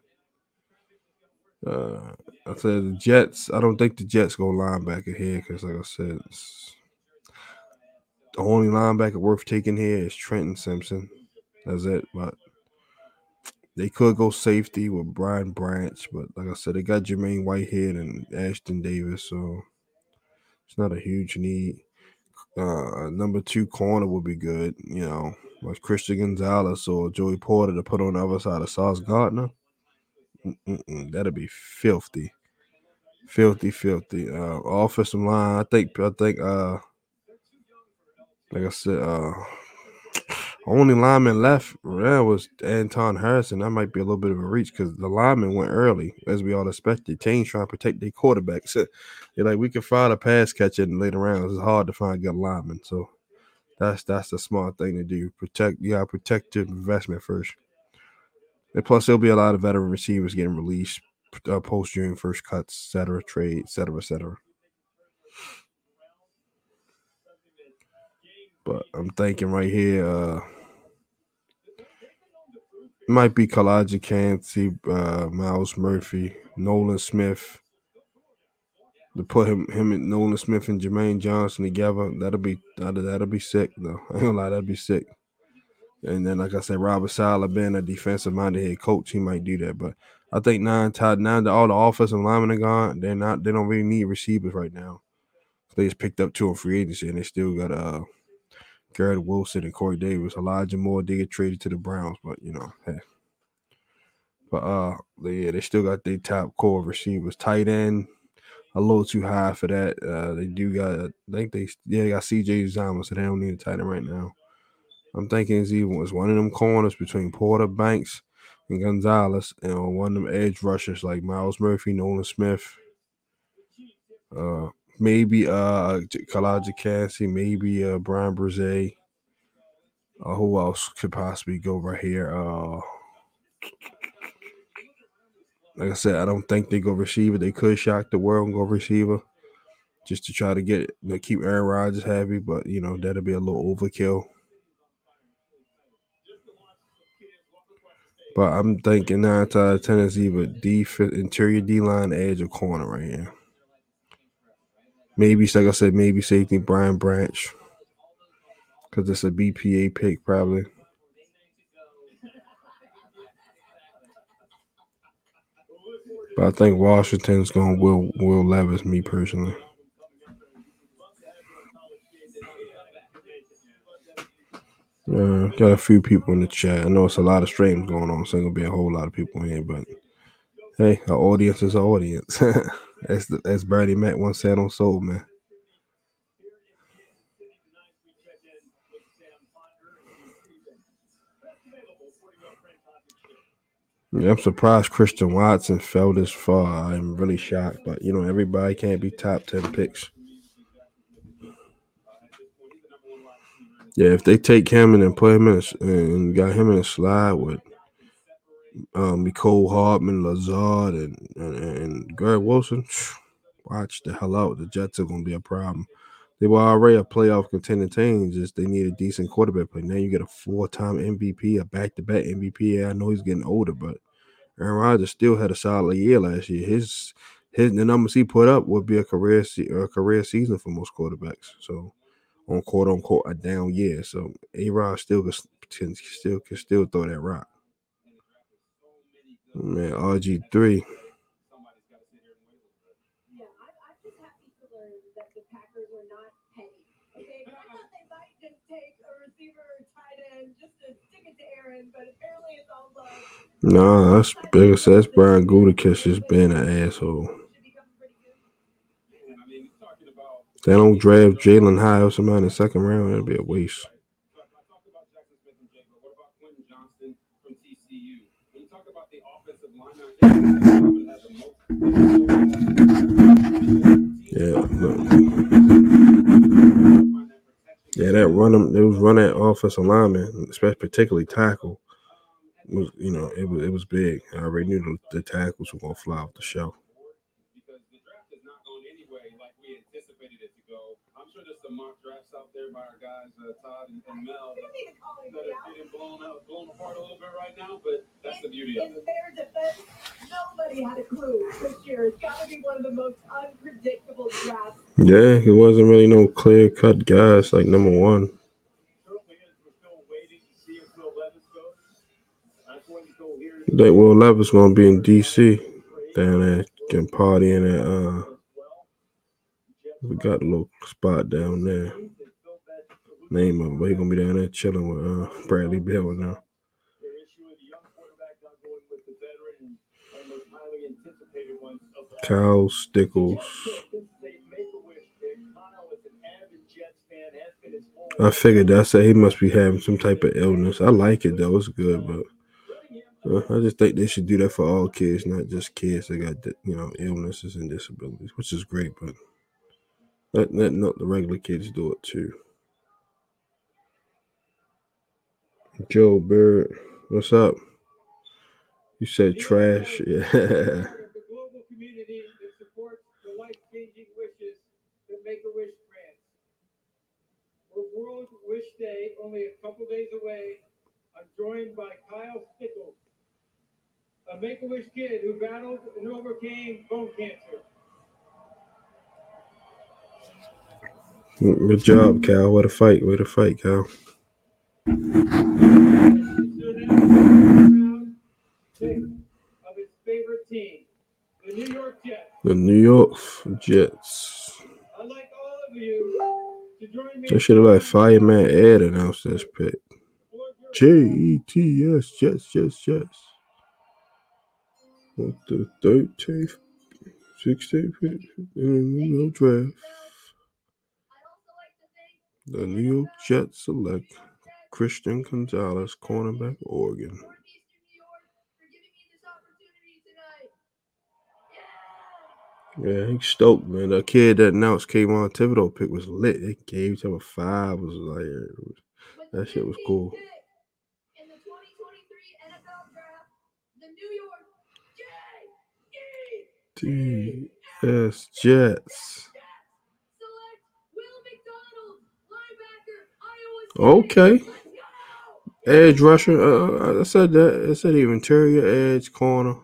A: Uh, I said the Jets. I don't think the Jets go linebacker here because, like I said, the only linebacker worth taking here is Trenton Simpson. That's it. But they could go safety with Brian Branch, but like I said, they got Jermaine Whitehead and Ashtyn Davis, so it's not a huge need. Uh, number two corner would be good, you know, like Christian Gonzalez or Joey Porter to put on the other side of Sauce Gardner. Mm-mm, That'll be filthy, filthy, filthy. Uh, offensive line, I think, I think, uh, like I said, uh, only lineman left yeah, was Anton Harrison. That might be a little bit of a reach because the lineman went early, as we all expected. Teams trying to protect their quarterbacks. They're like, we can find a pass catcher in later rounds. It's hard to find good linemen. So that's that's a smart thing to do. Protect, you gotta protect your investment first. And plus, there'll be a lot of veteran receivers getting released uh, post June first cuts, cetera, trade, cetera, cetera. But I'm thinking right here, uh, might be Calijah Kancey, uh, Myles Murphy, Nolan Smith. To put him, him and Nolan Smith and Jermaine Johnson together, that'll be that'll, that'll be sick though. I ain't gonna lie, that'd be sick. And then, like I said, Robert Saleh being a defensive minded head coach, he might do that. But I think nine tied nine all the offensive linemen are gone. They're not they don't really need receivers right now. They just picked up two on free agency and they still got uh Garrett Wilson and Corey Davis. Elijah Moore did get traded to the Browns, but you know, hey. But uh yeah, they still got their top core receivers. Tight end, a little too high for that. Uh they do got I think they yeah, they got CJ Uzomah, so they don't need a tight end right now. I'm thinking it's even was one of them corners between Porter Banks and Gonzalez, and one of them edge rushers like Myles Murphy, Nolan Smith, uh, maybe uh Calijah Kancey, maybe uh Bryan Bresee. Uh, who else could possibly go right here? Uh, like I said, I don't think they go receiver. They could shock the world and go receiver just to try to get know, keep Aaron Rodgers happy, but you know that'll be a little overkill. But I'm thinking nine out of ten is interior D line, edge, or corner right here. Maybe, like I said, maybe safety Brian Branch because it's a BPA pick probably. But I think Washington's going will Will Levis. Me personally. Uh, got a few people in the chat. I know it's a lot of streams going on, so gonna be a whole lot of people in here. But hey, our audience is our audience. as the, as Bernie Mac once said on Soul Man. Yeah, I'm surprised Christian Watson fell this far. I'm really shocked, but you know everybody can't be top ten picks. Yeah, if they take him and put him in a, and got him in a slide with um Mecole Hardman, Lazard, and, and and Greg Wilson, watch the hell out. The Jets are gonna be a problem. They were already a playoff contending team. Just they need a decent quarterback play. Now you get a four-time MVP, a back-to-back MVP. I know he's getting older, but Aaron Rodgers still had a solid year last year. His his the numbers he put up would be a career a career season for most quarterbacks. So on quote unquote a down year. So A Rod still can, still can still throw that rock. Man, RG three. No, that's big as that's Brian Gutekunst just being an asshole.
H: Should be coming pretty good.
J: I mean, talking about
A: They don't draft Jalen High or somebody in the second round. That'd be a waste. Yeah, look. yeah, that run them. It was run that offensive lineman, especially particularly tackle. Was you know it was it was big. I already knew the, the tackles were gonna fly off the shelf.
J: because the draft is not going anyway like we anticipated it to go. I'm sure there's some mock drafts out there by our guys, uh, Todd and, and Mel, that,
H: don't need to call
J: that
H: anybody
J: are getting blown out, blown apart a little bit right now. But that's the beauty of
H: In
J: it.
H: their defense, nobody had a clue this year. It's got to be one of the most unpredictable drafts.
A: Yeah, it wasn't really no clear cut guys like number one.
I: Certainly is. We're still waiting to see if Will Levis goes. That's when you go here.
A: They Will Levis gonna be in DC down there getting partying at uh we got a little spot down there. Name of it, but he gonna be down there chilling with uh Bradley Beal now.
I: The
A: Kyle Stickles. I figured that said he must be having some type of illness. I like it though, it's good, but uh, I just think they should do that for all kids, not just kids that got you know illnesses and disabilities, which is great, but let let not the regular kids do it too. Joe Bird, what's up? You said trash, yeah.
B: The global community that supports the life-changing wishes that Make-A-Wish grants. For World Wish Day, only a couple days away, I'm joined by Kyle Stickles, a Make-A-Wish kid who battled and overcame bone cancer.
A: Good job, Cal. What a fight, What a fight, Cal.
B: The New York Jets. I'd like all of you to join me.
A: They should have let Fireman Ed announce this pick. J E T S Jets, Jets, Jets. What the 13th, 16th pick in the draft. The New York Jets select Christian Gonzalez, cornerback, Oregon. Yeah, he's stoked, man. The kid that announced Kayvon Thibodeaux pick was lit. They gave him a five. Was like it was- that shit was cool.
H: In the 2023 NFL Draft, the New York J-E
A: TS Jets.
H: select Will McDonald, linebacker, Iowa State.
A: Okay. Edge rusher. Uh, I said that. I said even interior edge corner.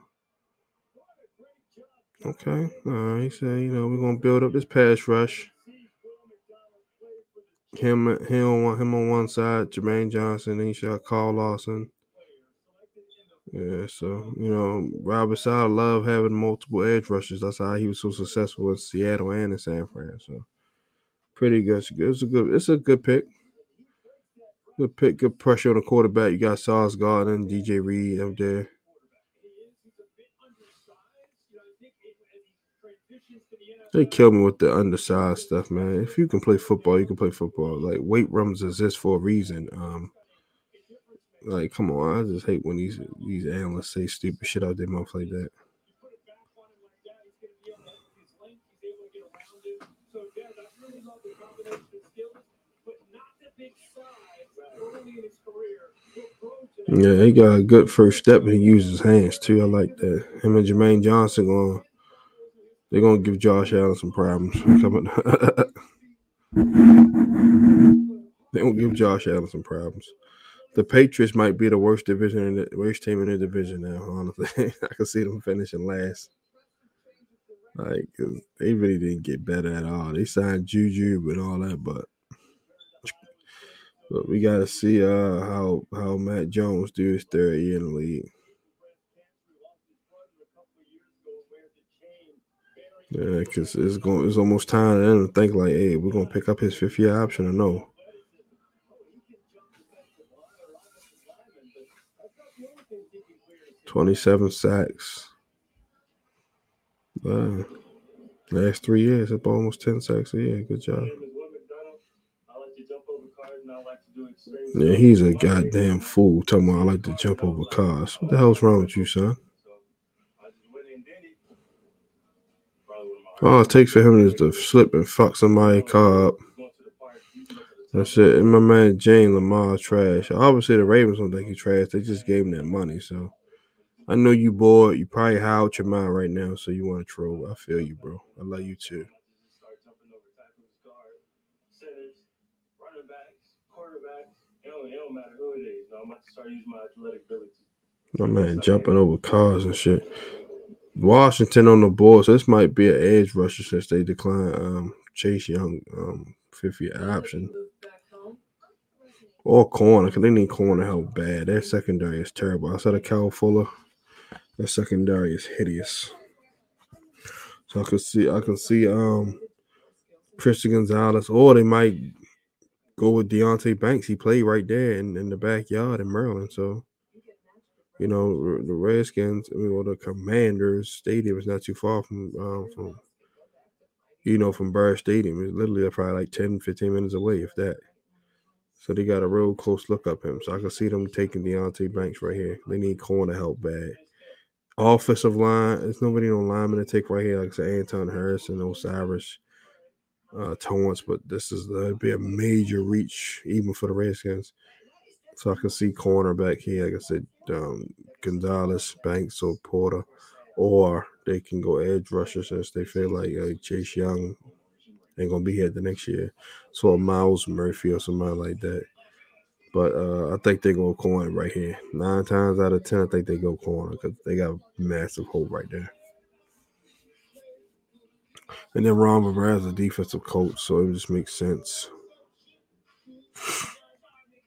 A: Okay. All right. He said, you know, we're gonna build up this pass rush. Him, him on one, him on one side, Jermaine Johnson. Then you shot Carl Lawson. Yeah, so you know, Robert Saleh love having multiple edge rushers. That's how he was so successful in Seattle and in San Fran. So pretty good. It's a good. It's a good pick. Good pick. Good pressure on the quarterback. You got Sauce Gardner, DJ Reed up there. They kill me with the undersized stuff, man. If you can play football, you can play football. Like weight rooms exist for a reason. Um, like, come on, I just hate when these these analysts say stupid shit out their mouth like that. Yeah, he got a good first step and he uses his hands too. I like that. Him and Jermaine Johnson going they're gonna give Josh Allen some problems they gonna give Josh Allen some problems. The Patriots might be the worst division in the worst team in the division now. Honestly, I can see them finishing last. Like they really didn't get better at all. They signed Juju and all that, but but we gotta see uh how how Mac Jones do his third year in the league. Yeah, because it's going it's almost time to think like, hey, we're gonna pick up his fifth year option or no. Twenty-seven sacks. Wow. Last three years, up almost ten sacks a year. Good job. Yeah, he's a goddamn fool. Talking about I like to jump over cars. What the hell's wrong with you, son? All it takes for him is to slip and fuck somebody's car up. That's it. And my man Jane Lamar trash. Obviously the Ravens don't think he trash. They just gave him that money. So I know you bored. You probably high out your mind right now. So you want to troll. I feel you, bro. I love you too. My man jumping over cars and shit. Washington on the board, so this might be an edge rusher since they declined um, Chase Young um, fifth year option. Or corner, because they need corner help bad. Their secondary is terrible. Outside of Cal Fuller, their secondary is hideous. So I can see I can see um Christian Gonzalez, or they might go with Deonte Banks. He played right there in, in the backyard in Maryland. So you know, the Redskins, I mean, well, the Commanders Stadium is not too far from, um, from you know, from Byrd Stadium. It's literally probably like 10, 15 minutes away, if that. So they got a real close look up him. So I can see them taking Deonte Banks right here. They need corner help bad. Offensive line, there's nobody on lineman to take right here. Like I said, Anton Harrison, O'Cyrus, uh, Torrence, but this is uh, be a major reach even for the Redskins. So I can see cornerback here, like I said, um, Gonzalez, Banks, or Porter, or they can go edge rusher since they feel like uh, Chase Young ain't gonna be here the next year. So Myles Murphy or somebody like that. But uh, I think they go corner right here. Nine times out of ten, I think they go corner because they got a massive hole right there. And then Ron Rivera is a defensive coach, so it just makes sense.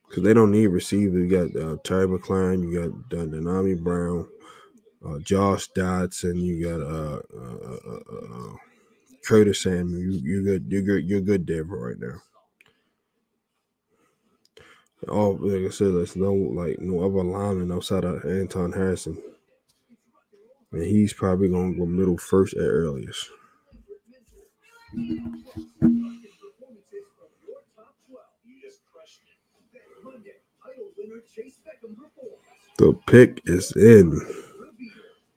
A: Because they don't need receiver. You got uh, Terry you got uh, Dyami Brown, uh, Josh Dodson, you got uh, uh, uh, uh, Curtis Samuel. You, you're good. You're good. You're good for right now. All like I said, there's no like no other lineman outside of Anton Harrison, and he's probably gonna go middle first at earliest. The pick is in.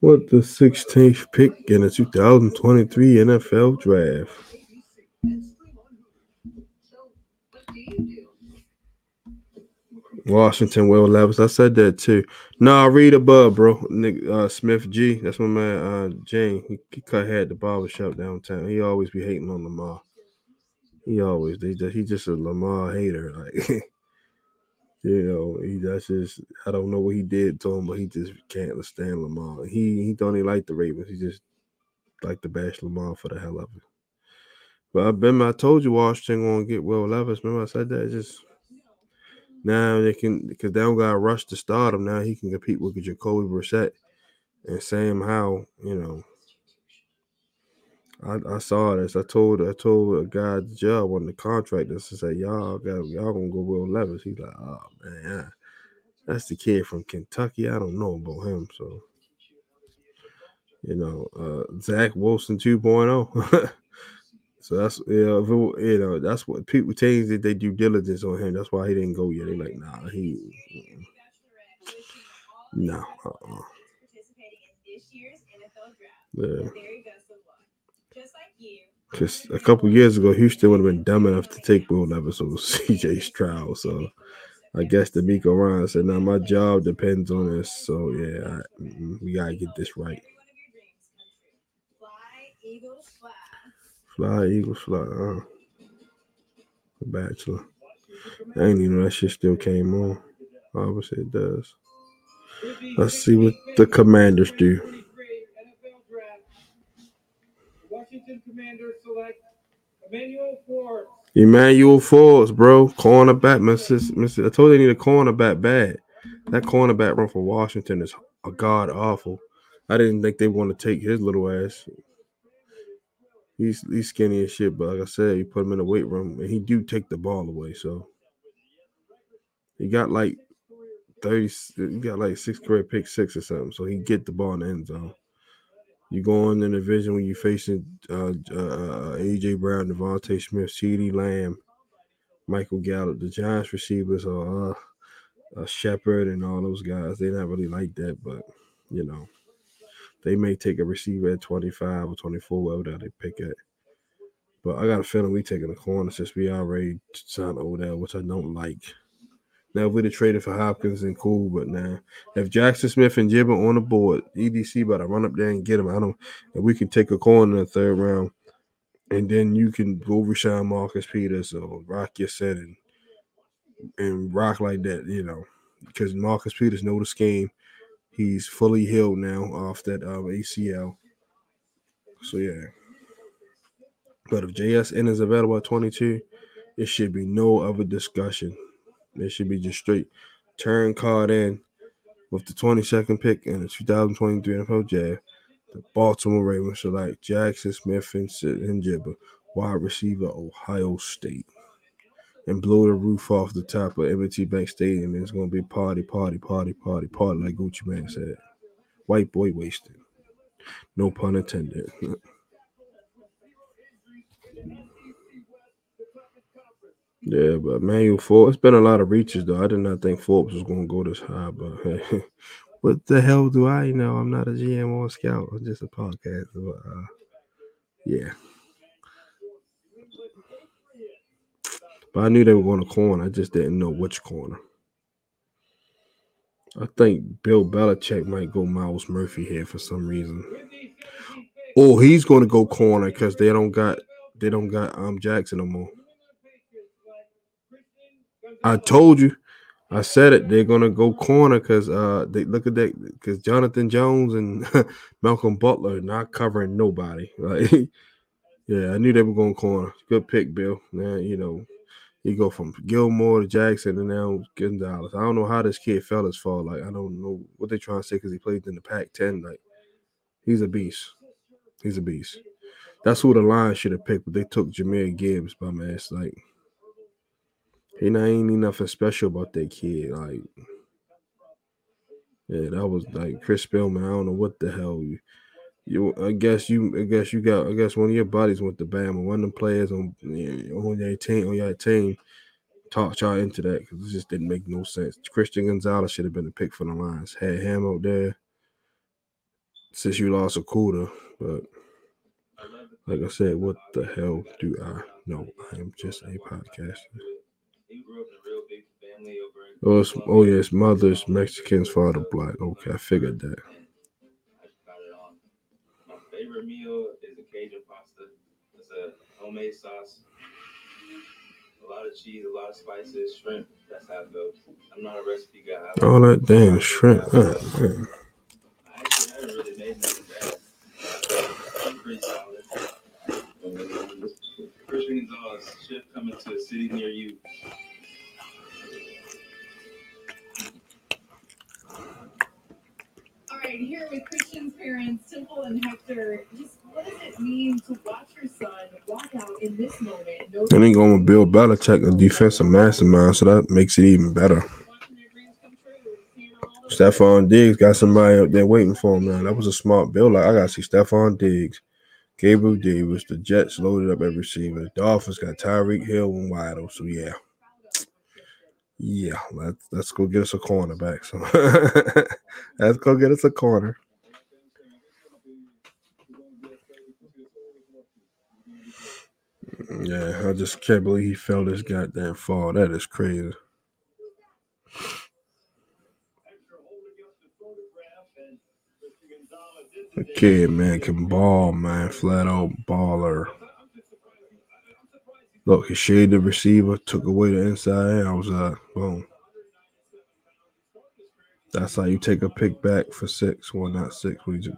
A: What the 16th pick in the 2023 NFL draft? Washington, Will Levis. I said that too. Nah, read above, bro. Nick uh, Smith G. That's my man, uh, Jane. He, he cut head the barber shop downtown. He always be hating on Lamar. He always they just he just a Lamar hater. Like you know, he that's just I don't know what he did to him, but he just can't stand Lamar. He he don't even like the Ravens. He just like to bash Lamar for the hell of it. But I remember I told you Washington gonna get Will Levis. Remember I said that? It's just Now they can because they don't got to rush to start him. Now he can compete with Jacoby Brissett and Sam Howell. You know, I, I saw this. I told I told a guy the job on the contract this to say y'all got y'all gonna go Will Levis. He's like, oh man, that's the kid from Kentucky. I don't know about him, so you know, uh, Zach Wilson 2.0. so that's yeah, you know, that's what people things that they do diligence on him. That's why he didn't go yet. They're like, nah, he, no, uh-uh.
C: NFL draft.
A: yeah. Because a couple years ago, Houston would have been dumb enough to take Will Levis over CJ Stroud. So I guess DeMeco Ryan said, "Now my job depends on this." So yeah, I, we gotta get this right.
C: Every one of your dreams come true. Fly, Eagles, fly.
A: Fly Eagles fly. Uh, the Bachelor. I didn't even know that shit still came on. Obviously it does. Let's see what the Commanders do.
B: Washington Commanders select. Emmanuel Forbes,
A: bro, cornerback. Mrs. Mrs. I told you they need a cornerback bad. That cornerback run for Washington is a god awful. I didn't think they want to take his little ass. He's he's skinny as shit, but like I said, you put him in the weight room and he do take the ball away. So he got like 30, he got like sixth grade pick six or something. So he get the ball in the end zone. You go in the division when you facing uh, uh, AJ Brown, DeVonta Smith, CeeDee Lamb, Michael Gallup, the Giants receivers are uh, uh, Shepard and all those guys. They're not really like that, but you know, they may take a receiver at 25 or 24, whatever they pick at. But I got a feeling we taking a corner since we already signed Odell, which I don't like. Now, if we'd have traded for Hopkins and cool, but now if Jaxon Smith-Njigba on the board, EDC to run up there and get him. I don't. If we can take a corner in the third round, and then you can go Rashawn Marcus Peters or Rock Ya-Sin and and rock like that, you know, because Marcus Peters know the scheme. He's fully healed now off that um, ACL. So yeah. But if JSN is available at 22, it should be no other discussion. It should be just straight turn card in with the 22nd pick in the 2023 NFL Draft. The Baltimore Ravens select Jackson Smith and, Jibba, wide receiver, Ohio State. And blow the roof off the top of M&T Bank Stadium. It's to be party, party, party, party, party, like Gucci Mane said. White boy wasted. No pun intended. Yeah, but Manuel Forbes, it's been a lot of reaches though. I did not think Forbes was to go this high, but hey, what the hell do I know? I'm not a GM or a scout. I'm just a podcast. But, uh, yeah. But I knew they were going to corner. I just didn't know which corner. I think Bill Belichick might go Myles Murphy here for some reason. Oh, he's going to go corner because they don't got they don't got um Jackson no more. I told you, I said it. They're gonna go corner because uh they look at that because Jonathan Jones and Malcolm Butler not covering nobody. Like, yeah, I knew they were going corner. Good pick, Bill. Now you know you go from Gilmore to Jackson and now Gonzalez. I don't know how this kid fell as far. Like I don't know what they're trying to say because he played in the Pac-10. Like he's a beast. He's a beast. That's who the line should have picked, but they took Jahmyr Gibbs, by man. It's like he not ain't nothing special about that kid. Like, yeah, that was like Chris Spielman. I don't know what the hell you. You, I guess you, I guess you got, I guess one of your buddies went to Bama. One of them players on on your team, on your team, talked y'all into that because it just didn't make no sense. Christian Gonzalez should have been the pick for the Lions. Had him out there since you lost a quarter, but like I said, what the hell do I know? I am just a podcaster. Oh, oh his mother's Mexicans, father black. Okay, I figured that.
J: I just got it on. My favorite meal is a Cajun pasta. It's a homemade sauce. A lot of cheese, a lot of spices, shrimp. That's how it goes. I'm not a recipe guy.
A: All that damn shrimp. Oh, man.
J: I actually haven't really made nothing bad. I'm pretty solid. Christian Gonzalez, ship coming to a city near you.
H: Michael and Hector, just what does it mean to watch your son walk out in this moment? know
A: And then going with Bill Belichick, a defensive mastermind, so that makes it even better.
C: all
A: Stefon Diggs got somebody up there waiting for him now. That was a smart build. Like I gotta see Stefon Diggs, Gabriel Davis, the Jets loaded up at receiver. The Dolphins got Tyreek Hill and Waddle. So yeah. Yeah, let's let's go get us a cornerback. So let's go get us a corner. Yeah, I just can't believe he fell this goddamn fall. That is crazy. Kid, man, can ball, man. Flat out baller. Look, he shaded the receiver, took away the inside. I was like, boom. That's how you take a pick back for six. Well, not six. We just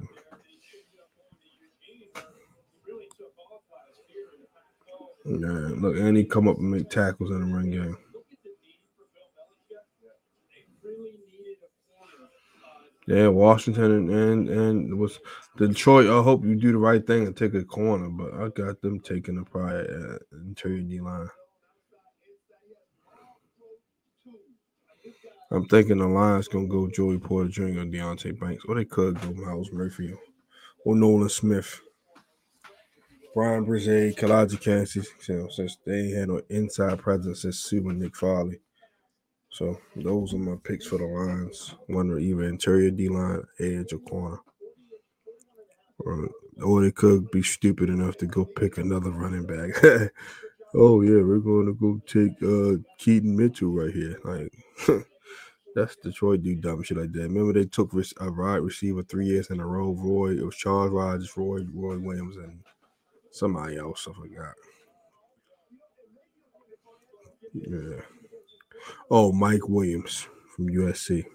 A: yeah. Look, and he come up and make tackles in the run game. Yeah, Washington and and, and was Detroit. I hope you do the right thing and take a corner, but I got them taking a pride at interior D line. I'm thinking the line's gonna go Joey Porter Jr. or Deonte Banks, or they could go Myles Murphy or Nolan Smith. Bryan Bresee, Calijah Kancey, you know, since they had no inside presence since Super Nick Fairley. So those are my picks for the lines. One or either interior D line, edge, or corner. Or, or they could be stupid enough to go pick another running back. oh yeah, we're going to go take uh Keaton Mitchell right here. Like that's Detroit do dumb shit like that. Remember they took a wide receiver three years in a row. Roy, it was Charles Rogers, Roy, Roy Williams, and somebody else. I forgot. Yeah. Oh, Mike Williams from USC.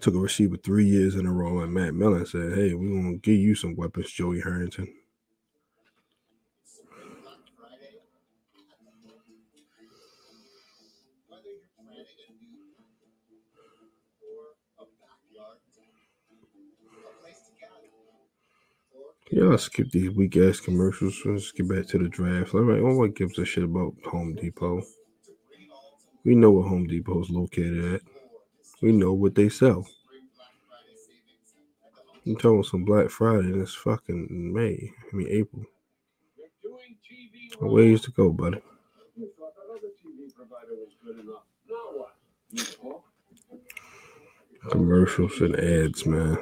A: Took a receiver three years in a row, and Matt Millen said, Hey, we're gonna give you some weapons, Joey Harrington. Yeah, I'll skip these weak ass commercials. Let's get back to the draft. All right, what gives a shit about Home Depot? We know where Home Depot is located at. We know what they sell. I'm talking some Black Friday? This fucking May. I mean April. Ways to go, buddy. Commercials and ads, man.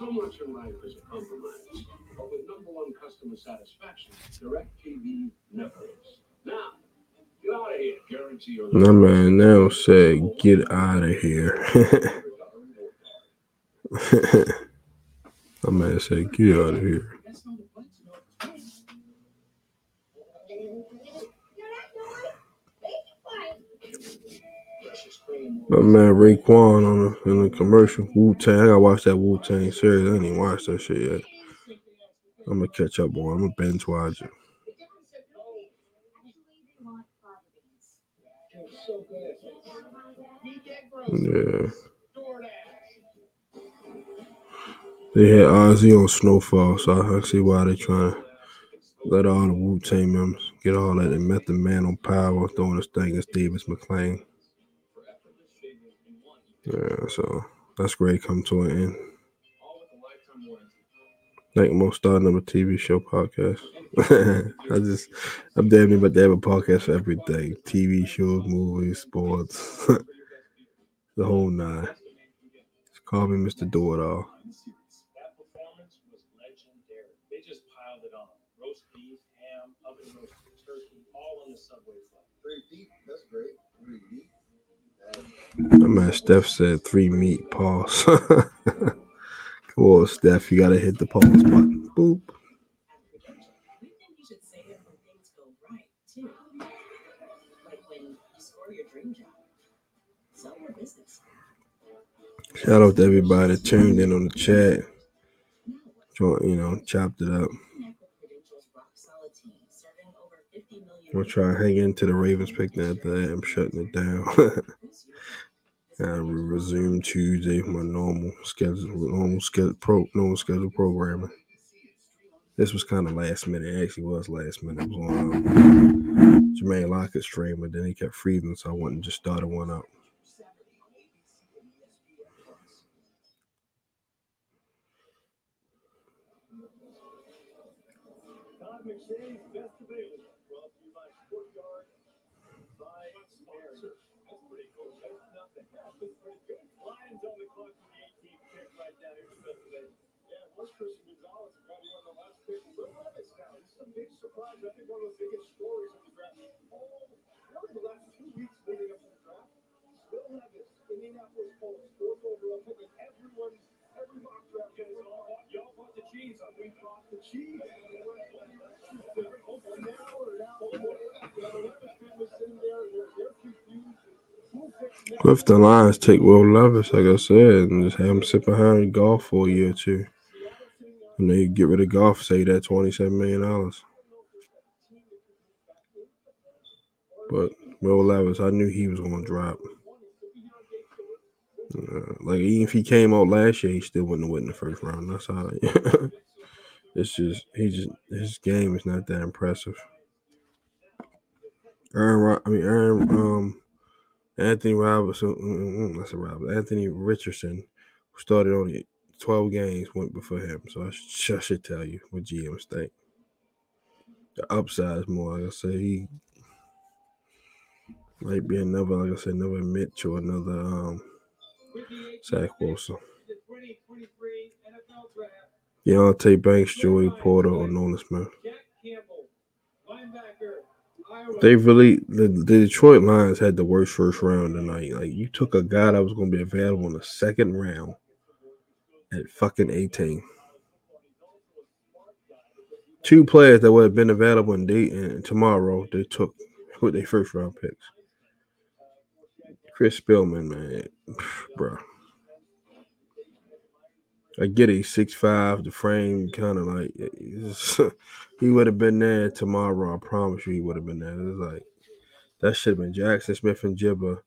D: You deserve better. So much in life is a compromise. But with number one customer satisfaction, DirecTV never is. Now, get out of here. Guarantee your
A: My man now said, "Get out of here." My man said, "Get out of here." My man Raekwon on the in the commercial Wu Tang. I gotta watch that Wu Tang series. I ain't even watched that shit yet. I'm gonna catch up on. I'm gonna binge watch it. Yeah. They had Ozzy on Snowfall, so I see why they trying to let all the Wu Tang members get all that and Method Man on power, throwing this thing at Davis MacLean. Yeah, so that's great. Come to an end. Like most up a TV show podcast. I just, I'm damn near about to have a podcast for everything: TV shows, movies, sports, the whole nine. Just call me Mr. Do It All.
I: That performance was legendary. They just piled it on. Roast beef, ham, oven roasted turkey, all on the subway.
F: That's great.
A: My man Steph said three meat pause. Come on, Steph, you gotta hit the pause button. Boop. Shout out to everybody that tuned in on the chat. You know, chopped it up.
L: Connect with Credentials Rock Solid Team, serving over 50 million
A: We'll try to hang into the Ravens pick. That, I'm shutting it down. I will resume Tuesday my normal schedule, normal schedule, pro, normal schedule programming. This was kind of last minute. It actually was last minute. It was on um, Jermaine Lockett's stream, but then he kept freezing, so I went and just started one up.
D: The
A: Lions take Will Levis, like I said, and just have him sit behind Goff for a year or two, when they get rid of Goff, say that $27 million. But Will Levis, I knew he was going to drop. Uh, like even if he came out last year, he still wouldn't have won the first round. That's how. It, it's just he just his game is not that impressive. Aaron, I mean Aaron, um, Anthony Robinson. Mm, mm, mm, that's a Robinson. Anthony Richardson, started on it. 12 games went before him. So I, I should tell you what GMs think. The upside is more, like I said, he might be another, like I said, another Mitch or another um, Zach Wilson. Deonte Banks, Joey Porter, or Nolan Smith. They really the, the, Detroit Lions had the worst first round tonight. Like you took a guy that was going to be available in the second round at fucking 18. Two players that would have been available in Dayton tomorrow, they took with their first round picks. Chris Spielman, man, bro. I get it, he's 6'5", the frame kind of like he would have been there tomorrow. I promise you, he would have been there. It's like that should have been Jaxon Smith-Njigba,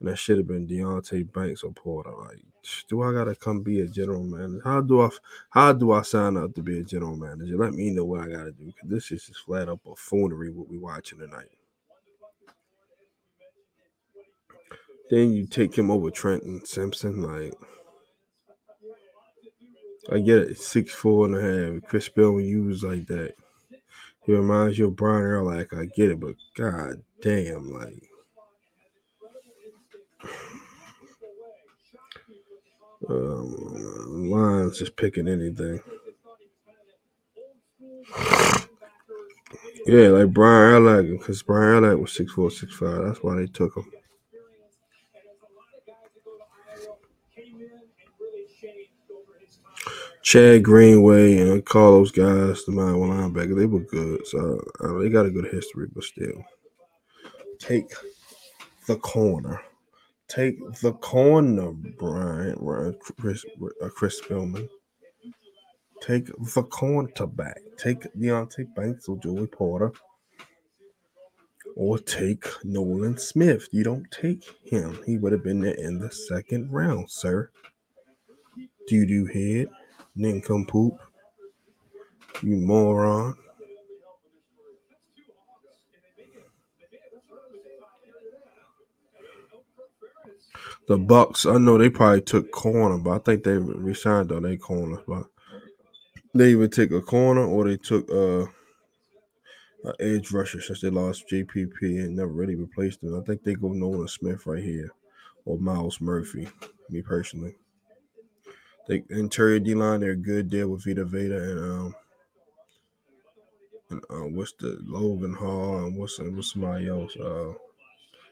A: and that should have been Deonte Banks or Porter. Like, do I gotta come be a general manager? How do I how do I sign up to be a general manager? Let me know what I gotta do because this is just flat up buffoonery what we watching tonight. Then you take him over Trenton Simpson, like I get it, six four and a half. Chris Spielman, you was like that. He reminds you of Brian Urlacher. I get it, but god damn, like um, Lions just picking anything. Yeah, like Brian Urlacher, because Brian Urlacher was six four, six five. That's why they took him. Chad Greenway and Carlos guys, the mind linebacker, they were good. So uh, they got a good history, but still, take the corner. Take the corner, Brian, Chris, Chris Spielman. Take the cornerback. Take Deonte Banks or Joey Porter. Or take Nolan Smith. You don't take him. He would have been there in the second round, sir. Doo doo head. Nincompoop. You moron. The Bucks, I know they probably took corner, but I think they resigned on their corner. But they even take a corner or they took uh an edge rusher since they lost JPP and never really replaced him. I think they go Nolan Smith right here or Myles Murphy, me personally. the interior D line, they're good there with Vita Vea and um and uh, what's the Logan Hall and what's what's somebody else? Uh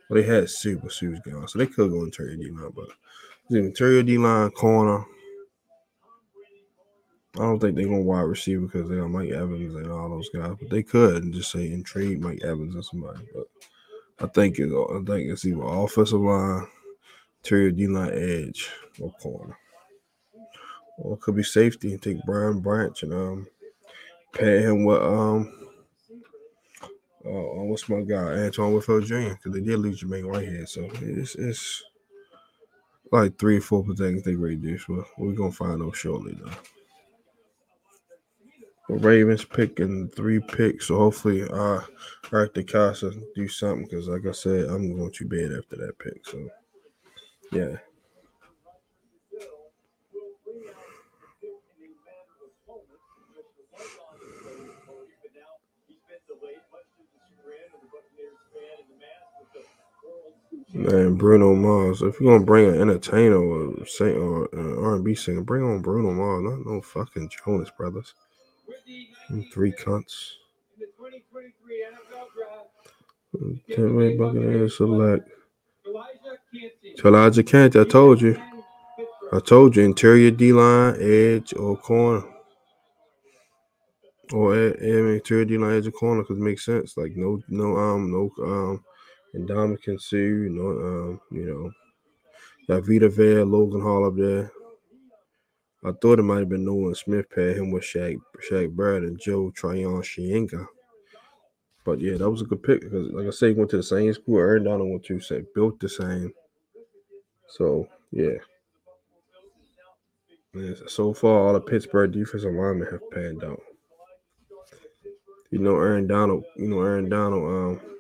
A: well, they had super but Sue's so they could go interior D line, but interior D line corner. I don't think they're gonna wide receiver because they got Mike Evans and all those guys, but they could and just say and trade Mike Evans or somebody. But I think it, I think it's either offensive line, interior D line, edge, or corner. Or it could be safety and take Brian Branch and um pay him with um uh, oh, what's my guy Antoine Winfield Jr. because they did lose Jermaine Whitehead, so it's it's like three or four things they reduce. Well, we're gonna find out shortly though. Ravens picking three picks, so hopefully uh Eric DeCosta do something because like I said, I'm going to bed after that pick. So yeah. Man, Bruno Mars. If you're gonna bring an entertainer or say or an R&B singer, bring on Bruno Mars, not no fucking Jonas Brothers. Three cunts.
B: In the 2023 NFL
A: Buccaneers select Calijah Kancey. I told you. I told you. Interior D line, edge, or corner. Or e- I mean, interior D line, edge, or corner, because it makes sense. Like no, no, um, no, um, and Dominican Sue, no, um, you know, got Vita Logan Hall up there. I thought it might have been Nolan Smith paired him with Shaq, Shaq Brad and Joe Tryon-Shoyinka. But yeah, that was a good pick because, like I say, he went to the same school Aaron Donald went to, so built the same. So yeah. Yeah, so far, all the Pittsburgh defensive linemen have panned out. You know, Aaron Donald. You know, Aaron Donald. Um,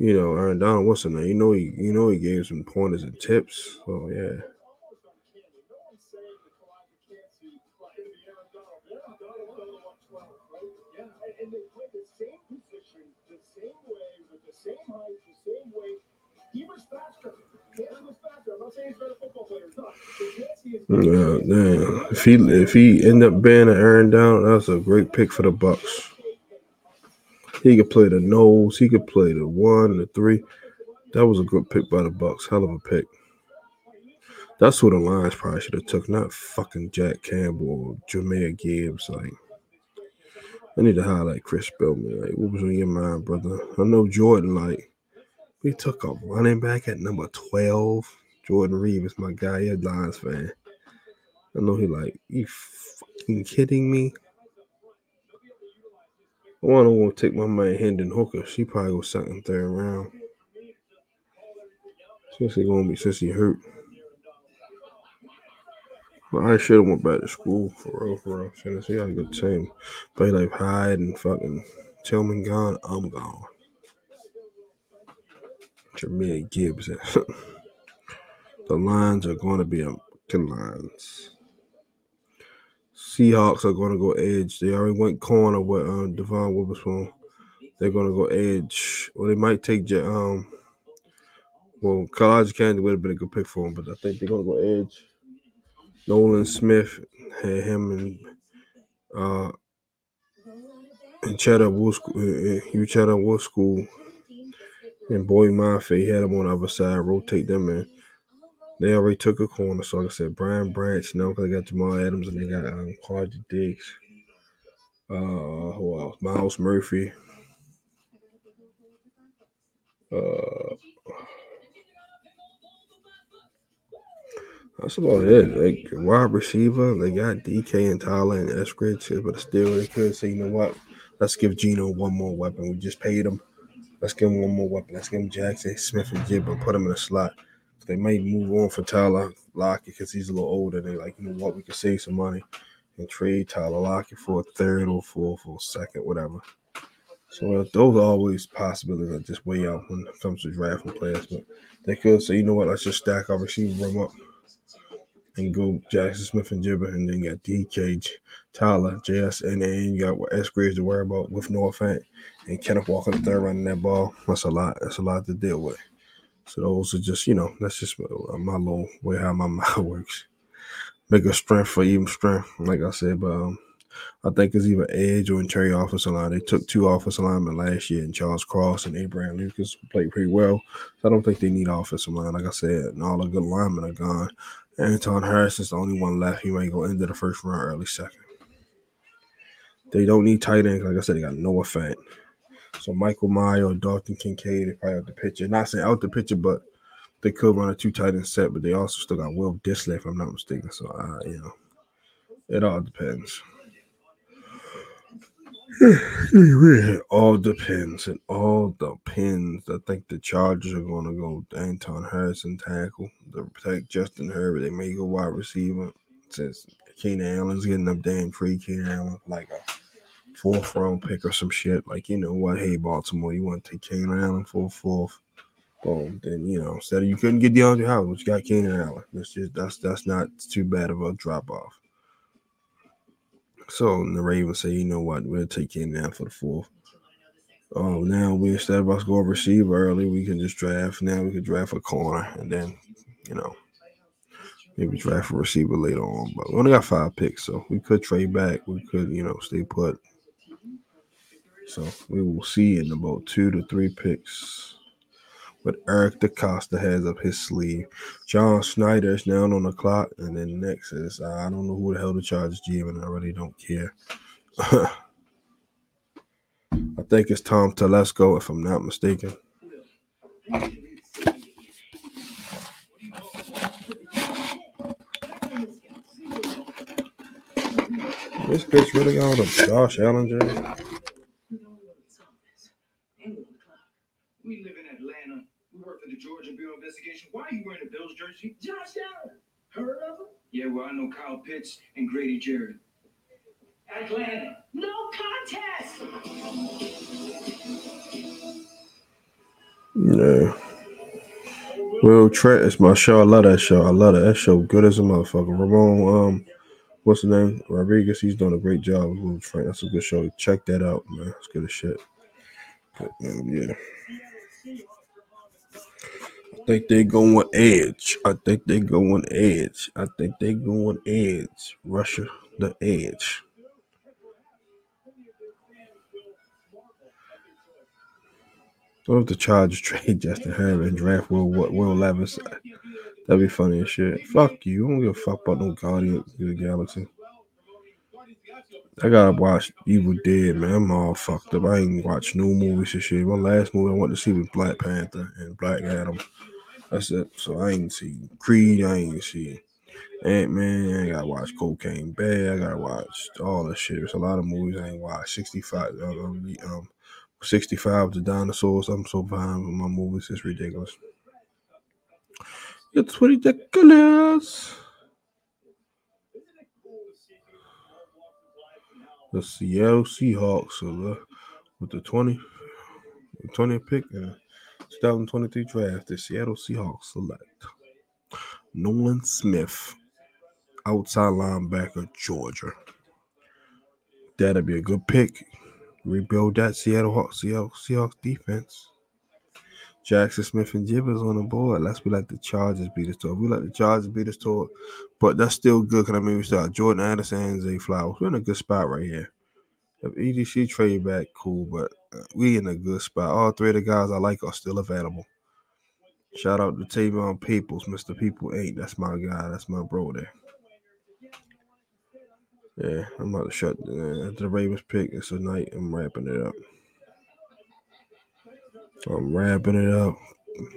A: you know, Aaron Donald. What's the name? You know, he. You know, he gave some pointers and tips. So yeah. Yeah, damn. If he if he end up being an Aaron Donald, that's a great pick for the Bucks. He could play the nose. He could play the one, the three. That was a good pick by the Bucks. Hell of a pick. That's who the Lions probably should have took, not fucking Jack Campbell or Jahmyr Gibbs. Like, I need to highlight Chris Spielman. Like, what was on your mind, brother? I know Jordan. Like, we took a running back at number twelve. Jordan Reed is my guy. He a Lions fan. I know he like, you fucking kidding me? I want to take my man Hendon Hooker. She probably go second, third round. Since he gonna be since he hurt. But I should have went back to school for real, for real. Tennessee had a good team. He like Hyde and fucking Tillman gone, I'm gone. Jahmyr Gibbs. the lines are going to be a good lines. Seahawks are going to go edge. They already went corner with um, Devon Witherspoon. They're going to go edge. Or they might take um. Well, Calijah Kancey would have been a good pick for him, but I think they're going to go edge. Nolan Smith had him and uh and Cheddar uh, Hugh Cheddar Wood School, and Boye Mafe had him on the other side, rotate them in. They already took a corner, so like I said, Brian Branch, no, because they got Jamal Adams and they got um, Quandre Diggs. Uh, who else? Myles Murphy. Uh, that's about it. Like wide receiver, they got DK and Tyler and Eskridge, but still they could say, you know what? Let's give Geno one more weapon. We just paid him. Let's give him one more weapon. Let's give him Jackson Smith and Jib and put him in a slot. They may move on for Tyler Lockett because he's a little older. They like, you know what, we could save some money and trade Tyler Lockett for a third or fourth or second, whatever. So those are always possibilities that just way out when it comes to drafting players. But they could say, you know what, let's just stack our receiver room up and go Jaxon Smith-Njigba, and then you got DK, Tyler, JS, and then you got S. Graves to worry about with Noah Fant and Kenneth Walker the third running that ball. That's a lot. That's a lot to deal with. So those are just, you know, that's just my my little way how my mind works. Make a strength for even strength, like I said. But um, I think it's either edge or interior offensive line. They took two offensive linemen last year, and Charles Cross and Abraham Lucas played pretty well. So I don't think they need offensive line. Like I said, and all the good linemen are gone. Anton Harris is the only one left. He might go into the first round, early second. They don't need tight ends. Like I said, they got Noah Fant. So Michael Mayer or Dalton Kincaid, if I out the picture. Not saying out the picture, but they could run a two tight end set, but they also still got Will Dissly, if I'm not mistaken. So uh, you know, it all depends. It all depends. It all depends. I think the Chargers are going to go Anton Harrison tackle to protect Justin Herbert. They may go wide receiver since Keenan Allen's getting up damn free. Keenan Allen like a fourth round pick or some shit. Like you know what? Hey Baltimore, you want to take Keenan Allen for a fourth? Boom. Then you know instead of you couldn't get DeAndre Hopkins, you got Keenan Allen. That's just that's that's not too bad of a drop off. So the Ravens say, you know what, we'll take him Allen for the fourth. Oh, now we instead of us going receiver early, we can just draft. Now we can draft a corner and then, you know, maybe draft a receiver later on. But we only got five picks, so we could trade back. We could, you know, stay put. So we will see in about two to three picks what Eric DeCosta has up his sleeve. John Schneider is now on the clock, and then next is I don't know who the hell the Chargers GM, and I really don't care. I think it's Tom Telesco, if I'm not mistaken. This bitch really got the Josh Allen jersey.
M: We live in Atlanta. We work for the Georgia Bureau of Investigation. Why are you wearing a Bills jersey? Josh Allen. Heard of him? Yeah, well, I know Kyle Pitts and Grady Jarrett. Atlanta. No contest.
A: No. Will Trent is my show. I love that show. I love that. That show good as a motherfucker. Ramon, um, what's the name? Rodriguez. He's doing a great job with Will Trent. That's a good show. Check that out, man. It's good as shit. But, um, yeah. I think they're going edge. I think they're going edge. I think they're going edge. Russia the edge. What if the Chargers trade Justin Herbert and draft Will Will, Will Levis? That'd be funny as shit. Fuck you. I don't give a fuck about no Guardians of the Galaxy. I gotta watch Evil Dead, man. I'm all fucked up. I ain't watched no movies and shit. My last movie I went to see was Black Panther and Black Adam. That's it. So I ain't see Creed. I ain't see Ant Man. I gotta watch Cocaine Bear. I gotta watch all that shit. There's a lot of movies I ain't watched. 65. Um, um, 65 the dinosaurs. I'm so behind with my movies. It's ridiculous. It's ridiculous. The Seattle Seahawks are the, with the 20, 20th pick 2023 draft. The Seattle Seahawks select Nolan Smith, outside linebacker, Georgia. That'd be a good pick. Rebuild that Seattle Hawks, Seahawks defense. Jaxon Smith-Njigba's on the board. Let's be like the Chargers beat us to it. We let the Chargers beat us to it, but that's still good. Cause I mean, we start Jordan Addison and Zay Flowers. We're in a good spot right here. If EDC trade back, cool, but uh, we in a good spot. All three of the guys I like are still available. Shout out to Tavon Peoples, Mr. People Eight. That's my guy. That's my bro there. Yeah, I'm about to shut uh, the Ravens pick. It's a night. I'm wrapping it up. I'm wrapping it up.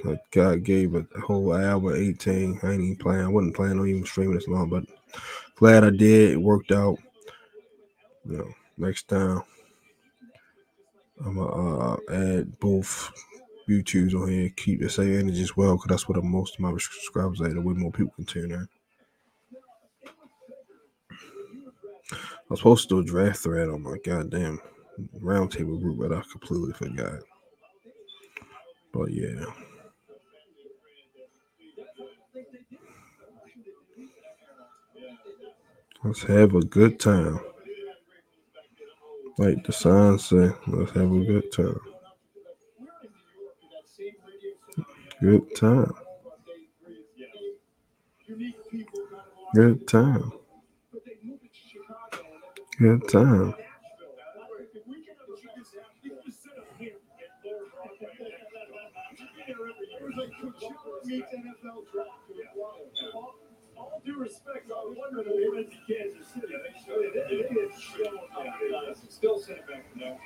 A: Like God gave a whole hour 18. I ain't even playing. I wasn't planning on even streaming this long, but glad I did. It worked out. You know, next time I'm gonna uh, add both YouTubes on here. Keep the same energy as well, because that's what most of my subscribers are. The way more people can tune in. I was supposed to do a draft thread on my goddamn roundtable group, but I completely forgot. But yeah. Let's have a good time. Like the sign say, let's have a good time. Good time. Good time. Good time.
D: Due respect, I wonder if they went to Kansas City. They they, they didn't show up. Still sitting back now.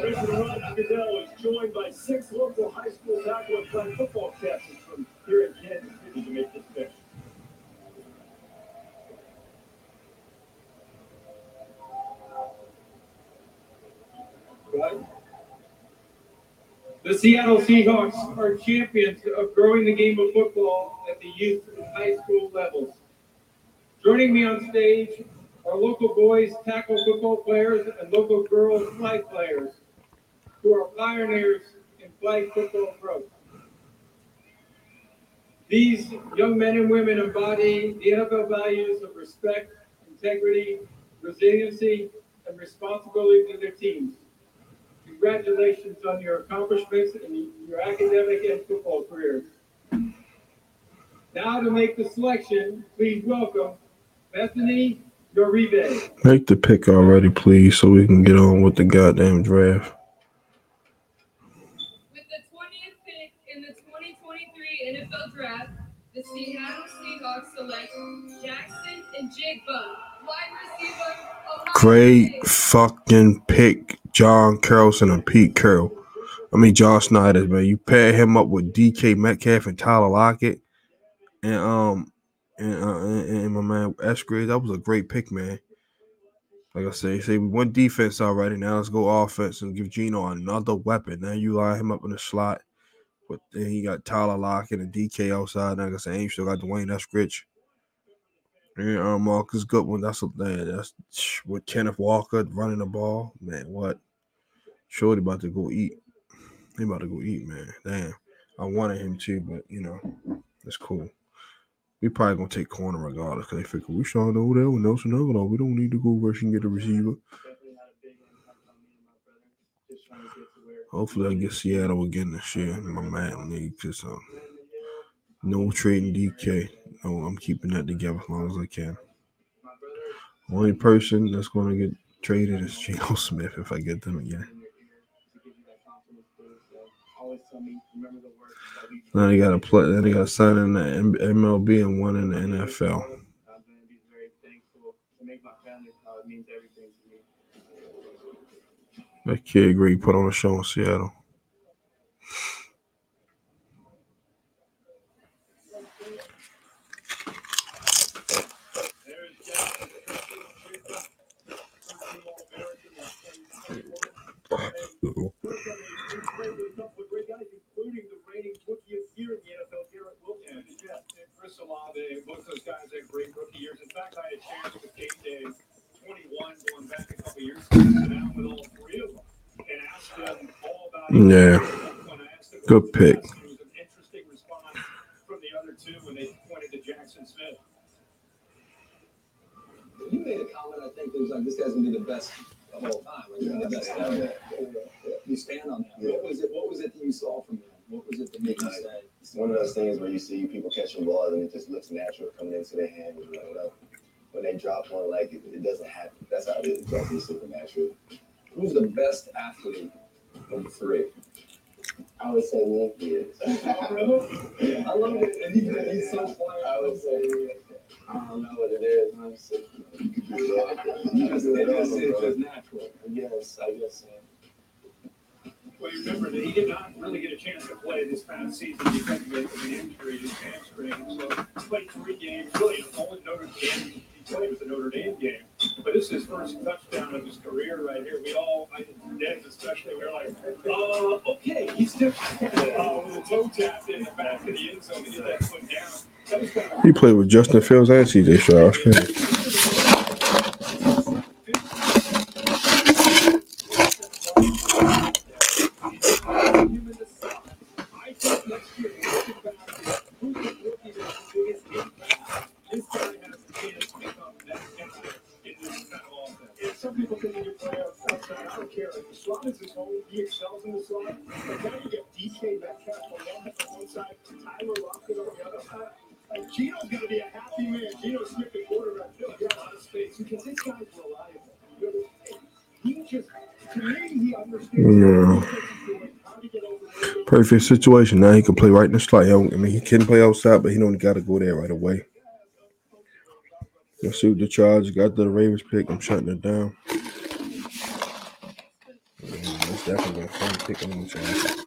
D: President Ron Goodell is joined by six local high school tackle and flag football catchers from here in Kansas City to make this pick.
B: The Seattle Seahawks are champions of growing the game of football at the youth and high school levels. Joining me on stage are local boys tackle football players and local girls flag players who are pioneers in flag football growth. These young men and women embody the NFL values of respect, integrity, resiliency, and responsibility to their teams. Congratulations on your accomplishments in your academic and football careers. Now to make the selection, please welcome Bethany Uribe.
A: Make the pick already, please, so we can get on with the goddamn draft.
N: With the 20th pick in the 2023 NFL Draft, the Seattle Seahawks select Jackson and Jigba, wide receiver, Ohio
A: Great
N: State.
A: fucking pick, John Carlson and Pete Carroll. I mean, John Schneider, man. You pair him up with DK Metcalf and Tyler Lockett, and um, and uh, and, and my man Eskridge. That was a great pick, man. Like I say, say we went defense already. Now let's go offense and give Geno another weapon. Now you line him up in the slot, but then he got Tyler Lock and a DK outside. Like I say, ain't still got D'Wayne Eskridge. And um, Marquise Goodwin, that's a man. That's with Kenneth Walker running the ball. Man, what? Shorty about to go eat. He about to go eat, man. Damn. I wanted him to, but you know, it's cool. We probably gonna take corner regardless because they figure we showing over there with Nelson Agholor. We don't need to go rush and get a receiver. Hopefully, I get Seattle again this year. My man need because um, no trading DK. No, I'm keeping that together as long as I can. Only person that's to get traded is Geno Smith if I get them again. Now they got to play. Then they got to sign in the MLB and one in the NFL. That kid great put on a show in Seattle.
D: including the reigning rookie of the year in the NFL, Garrett Wilson. Yeah, and Chris Olave, both those guys had great rookie years. In fact, I had chance with Game Day 21 going back a couple years ago, sit down with all three of them and asked them all about it.
A: Yeah.
D: When I asked them
A: Good pick.
D: It was an interesting response from the other two when they pointed to Jaxon Smith.
F: You made a comment, I think, it was like, this guy's gonna be the best of all time. Like, the best ever. You stand on that. What was it, what was it that you saw from him? What was it that made you say?
G: It's one of those things where you see people catching balls and it just looks natural coming into their hand. You know, whatever. When they drop one, like it, it doesn't happen. That's how it is. It's definitely supernatural.
F: Who's the best athlete of the three?
G: I would say Nick is.
F: I love it. And he, and he's so funny.
G: I would say I don't know what it is. I'm just, you could do that.
F: It just, it's just natural.
G: Yes, I guess so.
D: Well, you remember that he did not really get a chance to play this past season because of an injury, his hamstring. So he played three games. Really, the only Notre Dame he played was the Notre Dame game. But this is his first touchdown of his career right here. We all, I Dez especially, we are like, uh, okay, he's different. Uh, a toe tap in the back of the end zone to get that foot down.
A: He played with Justin Fields and CJ Stroud. That's crazy.
D: I think next year, looking back, who's the rookie that's the biggest impact? This guy has the chance to become that guy in this kind of offense. And some people think he can play outside. I don't care. Like, the slot is his home. He excels in the slot. But now you get DK Metcalf on one, on one side, Tyler Lockett on the other side. Like, Geno's going to be a happy man. Geno Smith, the quarterback, he'll get a lot of space because this guy's reliable. You know, He just, to me, he understands
A: Yeah. Perfect situation. Now he can play right in the slot. I mean, he can play outside, but he don't got to go there right away. Let's see what the Chargers got the Ravens pick. I'm shutting it down. That's definitely a fun pick.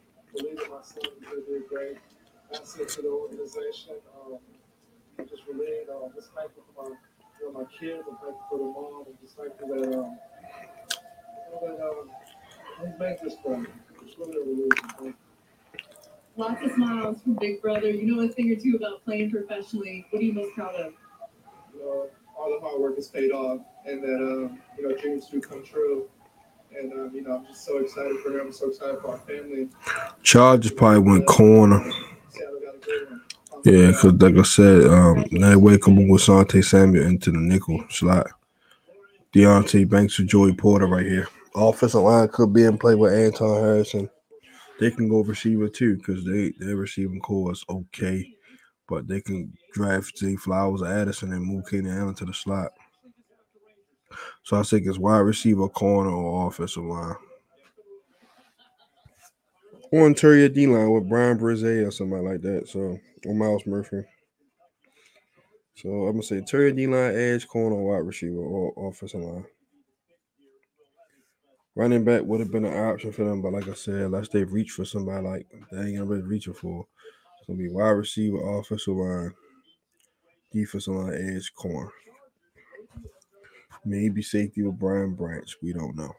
C: Felix.
D: Asset to the organization. Um, I'm just relaying, uh, just thankful for my, you know, my kids. I'm thankful for the mom. I'm just thankful that, um, you know, that, um, we made this for me. It's really a relief.
C: Lots of smiles from Big Brother. You know a thing or two about playing professionally. What are you most proud of?
D: you know, all the hard work has paid off and that, um, you know, dreams do come true. And, um, you know, I'm just so excited for him. I'm so excited for our family.
A: Chargers probably went corner.
D: Seattle got a good one.
A: Yeah, because like I said, um, that way come with Sante Samuel into the nickel slot. Deonte Banks or Joey Porter right here. Offensive line could be in play with Anton Harrison. They can go receiver too because they their receiving core is okay, but they can draft Zay Flowers or Addison and move Keenan Allen to the slot. So I think it's wide receiver, corner, or offensive line. Or interior D line with Bryan Bresee or somebody like that. So or Myles Murphy. So I'm gonna say interior D line, edge, corner, wide receiver, or offensive line. Running back would have been an option for them, but like I said, unless they reach for somebody like they ain't gonna be reaching for. It's gonna be wide receiver, offensive line, defensive line, edge, corner. Maybe safety with Brian Branch. We don't know.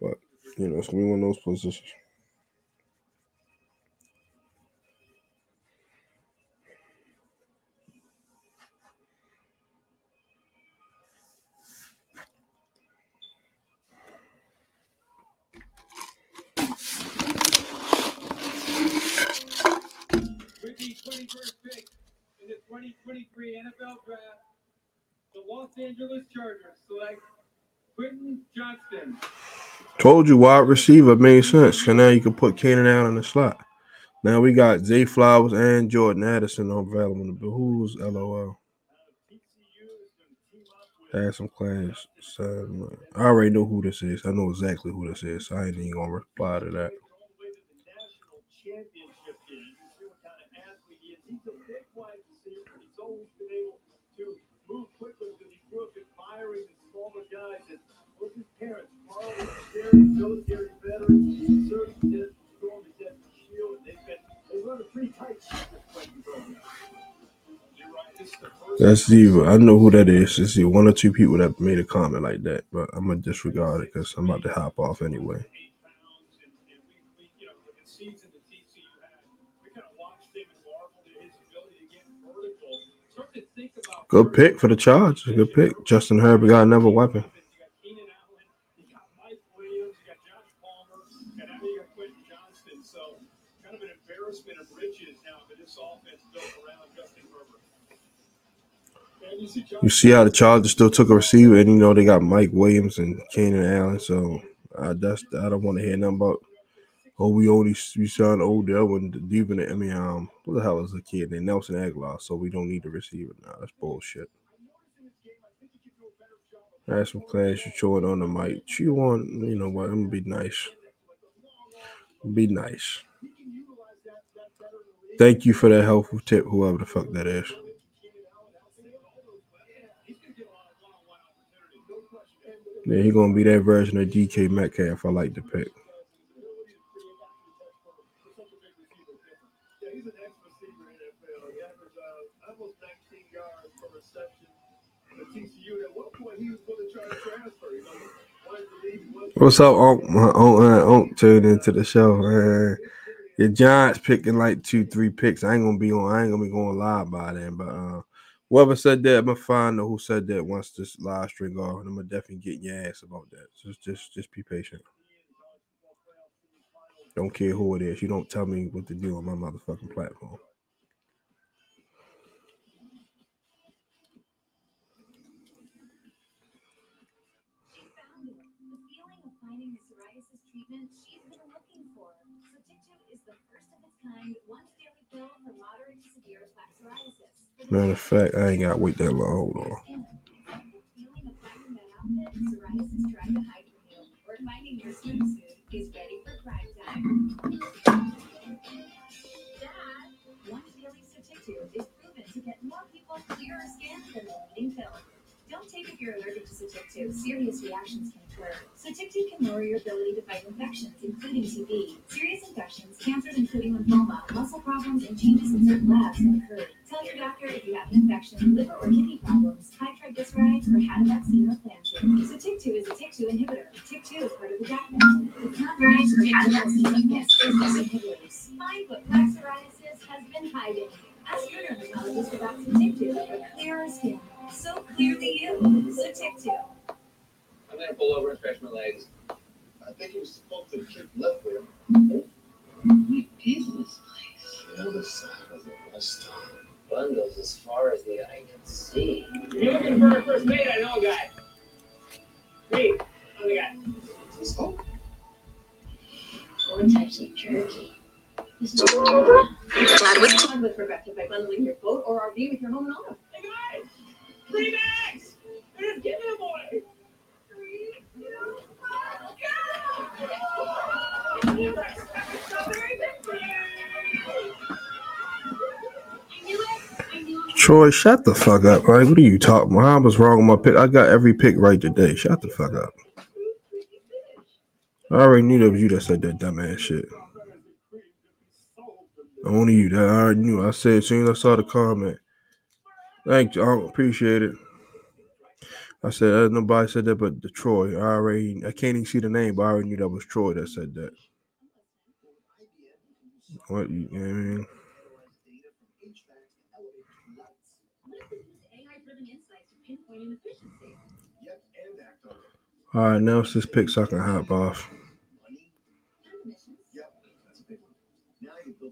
A: But you know, it's gonna be one of those positions.
B: With the 21st pick in the 2023 NFL Draft, the Los Angeles Chargers select Quentin Johnston.
A: Told you wide receiver made sense. Cause now you can put Keenan out in the slot. Now we got Zay Flowers and Jordan Addison available. But who's LOL? Had some class. So, I already know who this is. I know exactly who this is. So I ain't even gonna reply to that.
I: Guys. And parents, and veterans, Storm, dad Shield. They've been they run a pretty tight
A: That's Diva. I know who that is. It's one or two people that made a comment like that, but I'm gonna disregard it because I'm about to hop off anyway. Good pick for the charge. Good pick. Justin Herbert got another weapon.
I: You
D: see
A: how the Chargers still took a receiver, and you know they got Mike Williams and Keenan Allen. So uh, that's I don't want to hear nothing about. Oh, we only we signed Odell when even I mean um what the hell is the kid named Nelson Agholor, so we don't need the receiver now. That's bullshit. Have some class you it on the mic. Chew on, you know what? I'm gonna be nice. Be nice. Thank you for that helpful tip, whoever the fuck that is. Yeah, he gonna be that version of DK Metcalf. I like to pick.
D: Yeah, he's an ex receiver in the NFL. He averaged uh, almost 19 yards per reception at TCU. At one point, he was going to try to transfer. You know, he wanted to leave. He wanted to
A: What's up, Unc? My Unc, uh, tuned into the show. Uh, your Giants picking like two, three picks. I ain't gonna be on. I ain't gonna be going live by then. But uh, whoever said that, I'm gonna find out who said that once this live stream off, And I'm gonna definitely get your ass about that. Just, just, just be patient. Don't care who it is. You don't tell me what to do on my motherfucking platform. Matter of fact, I ain't got to wait that long. Hold on.
E: Psoriasis tried to hide from you, or finding your swimsuit is ready for prime time. Dad, one daily Sotyktu is proven to get more people clearer skin than the leading pill. Don't take if you're allergic to Sotyktu. Serious reactions can occur. Sotyktu can lower your ability to fight infections, including TB. Your doctor if you have an infection, liver or kidney problems, high triglycerides, or had a vaccine or plan to. Sotyktu is a TYK2 inhibitor. TYK2 is part of the JAK family. It's not right or had a vaccine or plan to inhibitors. Find what plaque psoriasis has been hiding. Ask your dermatologist about Sotyktu for clearer skin. So clearly you. Sotyktu.
O: I'm gonna pull over and stretch my legs.
F: I think he was supposed to kick left there.
L: What is this place?
F: The other side of the restaurant.
L: Bundles as far as the eye can see.
O: You're looking for a first mate, I know a guy. Hey, I'm the guy. Oh.
F: Let's go.
L: Four types of jerky. This is
H: Glad with Glad with Rebecca by bundling your boat or RV with your home and auto.
O: Hey guys! Three bags! They're just giving them away!
A: Troy, shut the fuck up. Like, what are you talking about? I was wrong with my pick. I got every pick right today. Shut the fuck up. I already knew that was you that said that dumbass shit. Only you. That I already knew. I said as soon as I saw the comment. Thank you. I appreciate it. I said uh, nobody said that but the Troy. I already I can't even see the name, but I already knew that was Troy that said that. What you, you know what I mean?
E: AI-driven insights to pinpoint inefficiency.
F: Yep, and act on it.
A: All right, now it's this pick so I can hop off.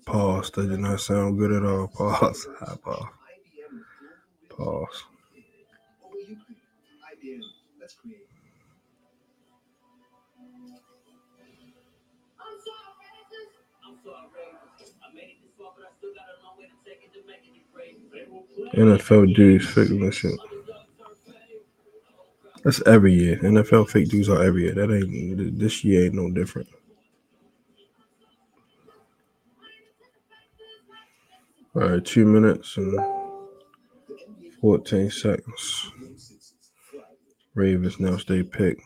A: Pause. That did not sound good at all. Pause. Hop off. Pause.
F: What will you create? IBM.
A: That's every year. NFL fake dudes are every year. That ain't this year ain't no different. All right, two minutes and fourteen seconds. Ravens now stay pick.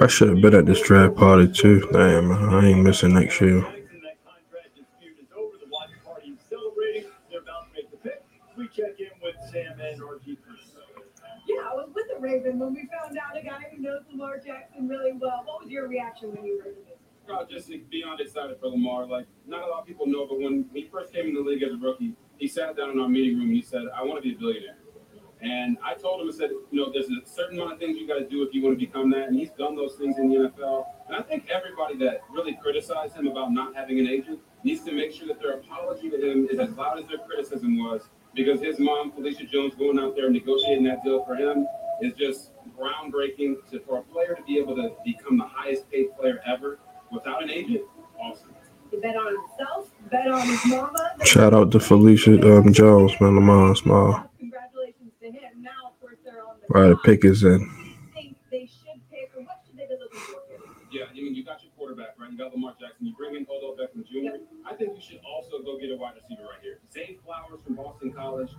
A: I should have been at this draft party too. Damn, I ain't missing next year.
I: That contract dispute is over. The watch party is celebrating. They're about to make the pick. We check in with Sam and RG3.
H: Yeah, I was with the Raven when we found out a guy who knows Lamar Jackson really well. What was your reaction when you heard of it?
J: Bro, just beyond excited for Lamar. Like, not a lot of people know, but when he first came in the league as a rookie, he sat down in our meeting room and he said, I want to be a billionaire. And I told him, I said, you know, there's a certain amount of things you got to do if you want to become that. And he's done those things in the NFL. And I think everybody that really criticized him about not having an agent needs to make sure that their apology to him is as loud as their criticism was. Because his mom, Felicia Jones, going out there and negotiating that deal for him is just groundbreaking to, for a player to be able to become the highest paid player ever without an agent. Awesome.
H: He bet on himself, bet on his mama.
A: Shout out to Felicia um, Jones, man. Lamar Small.
H: Congratulations to him. Now, of course, they're on the
A: Right, pick is in.
H: Think they should pick, or what should they be looking for here?
J: Yeah, I mean, you got your quarterback, right? You got Lamar Jackson. You bring in Jr. I think you should also go get a wide receiver right here. Zay Flowers from Boston College.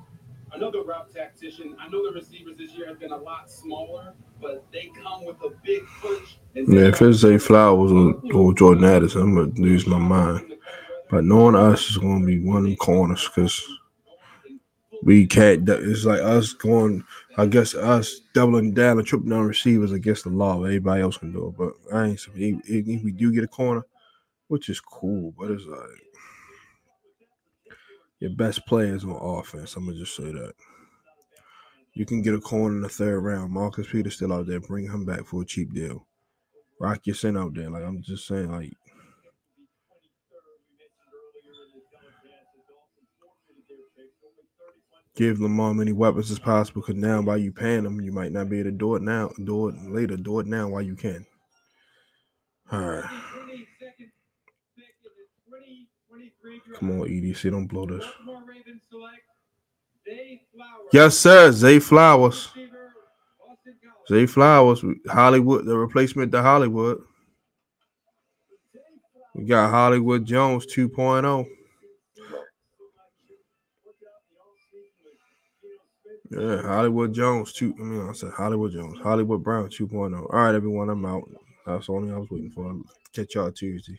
J: Another route tactician. I know the receivers this year have been a lot smaller, but they come with a big punch.
A: Yeah, if it's Zay Flowers or, or Jordan Addison, I'm gonna lose my mind. But knowing us is gonna be one of them corners because we can't. It's like us going. I guess us doubling down and tripling down receivers against the law. Everybody else can do it, but I ain't. If, if we do get a corner, which is cool, but it's like your best players on offense. I'm gonna just say that. You can get a corner in the third round. Marcus Peters still out there. Bring him back for a cheap deal. Rock Ya-Sin out there. Like I'm just saying, like give Lamar many weapons as possible. Because now, while you paying him, you might not be able to do it now. Do it later. Do it now while you can. All right.
B: 22nd pick in the 2023 draft.
A: Come on, EDC. Don't blow this. Yes, sir. Zay Flowers. Zay Flowers. Hollywood. The replacement to Hollywood. We got Hollywood Jones oh. 2.0. Yeah, Hollywood Jones. Two. I mean, I said Hollywood Jones. Hollywood Brown 2.0. All right, everyone. I'm out. That's the only I was waiting for. Catch y'all Tuesday.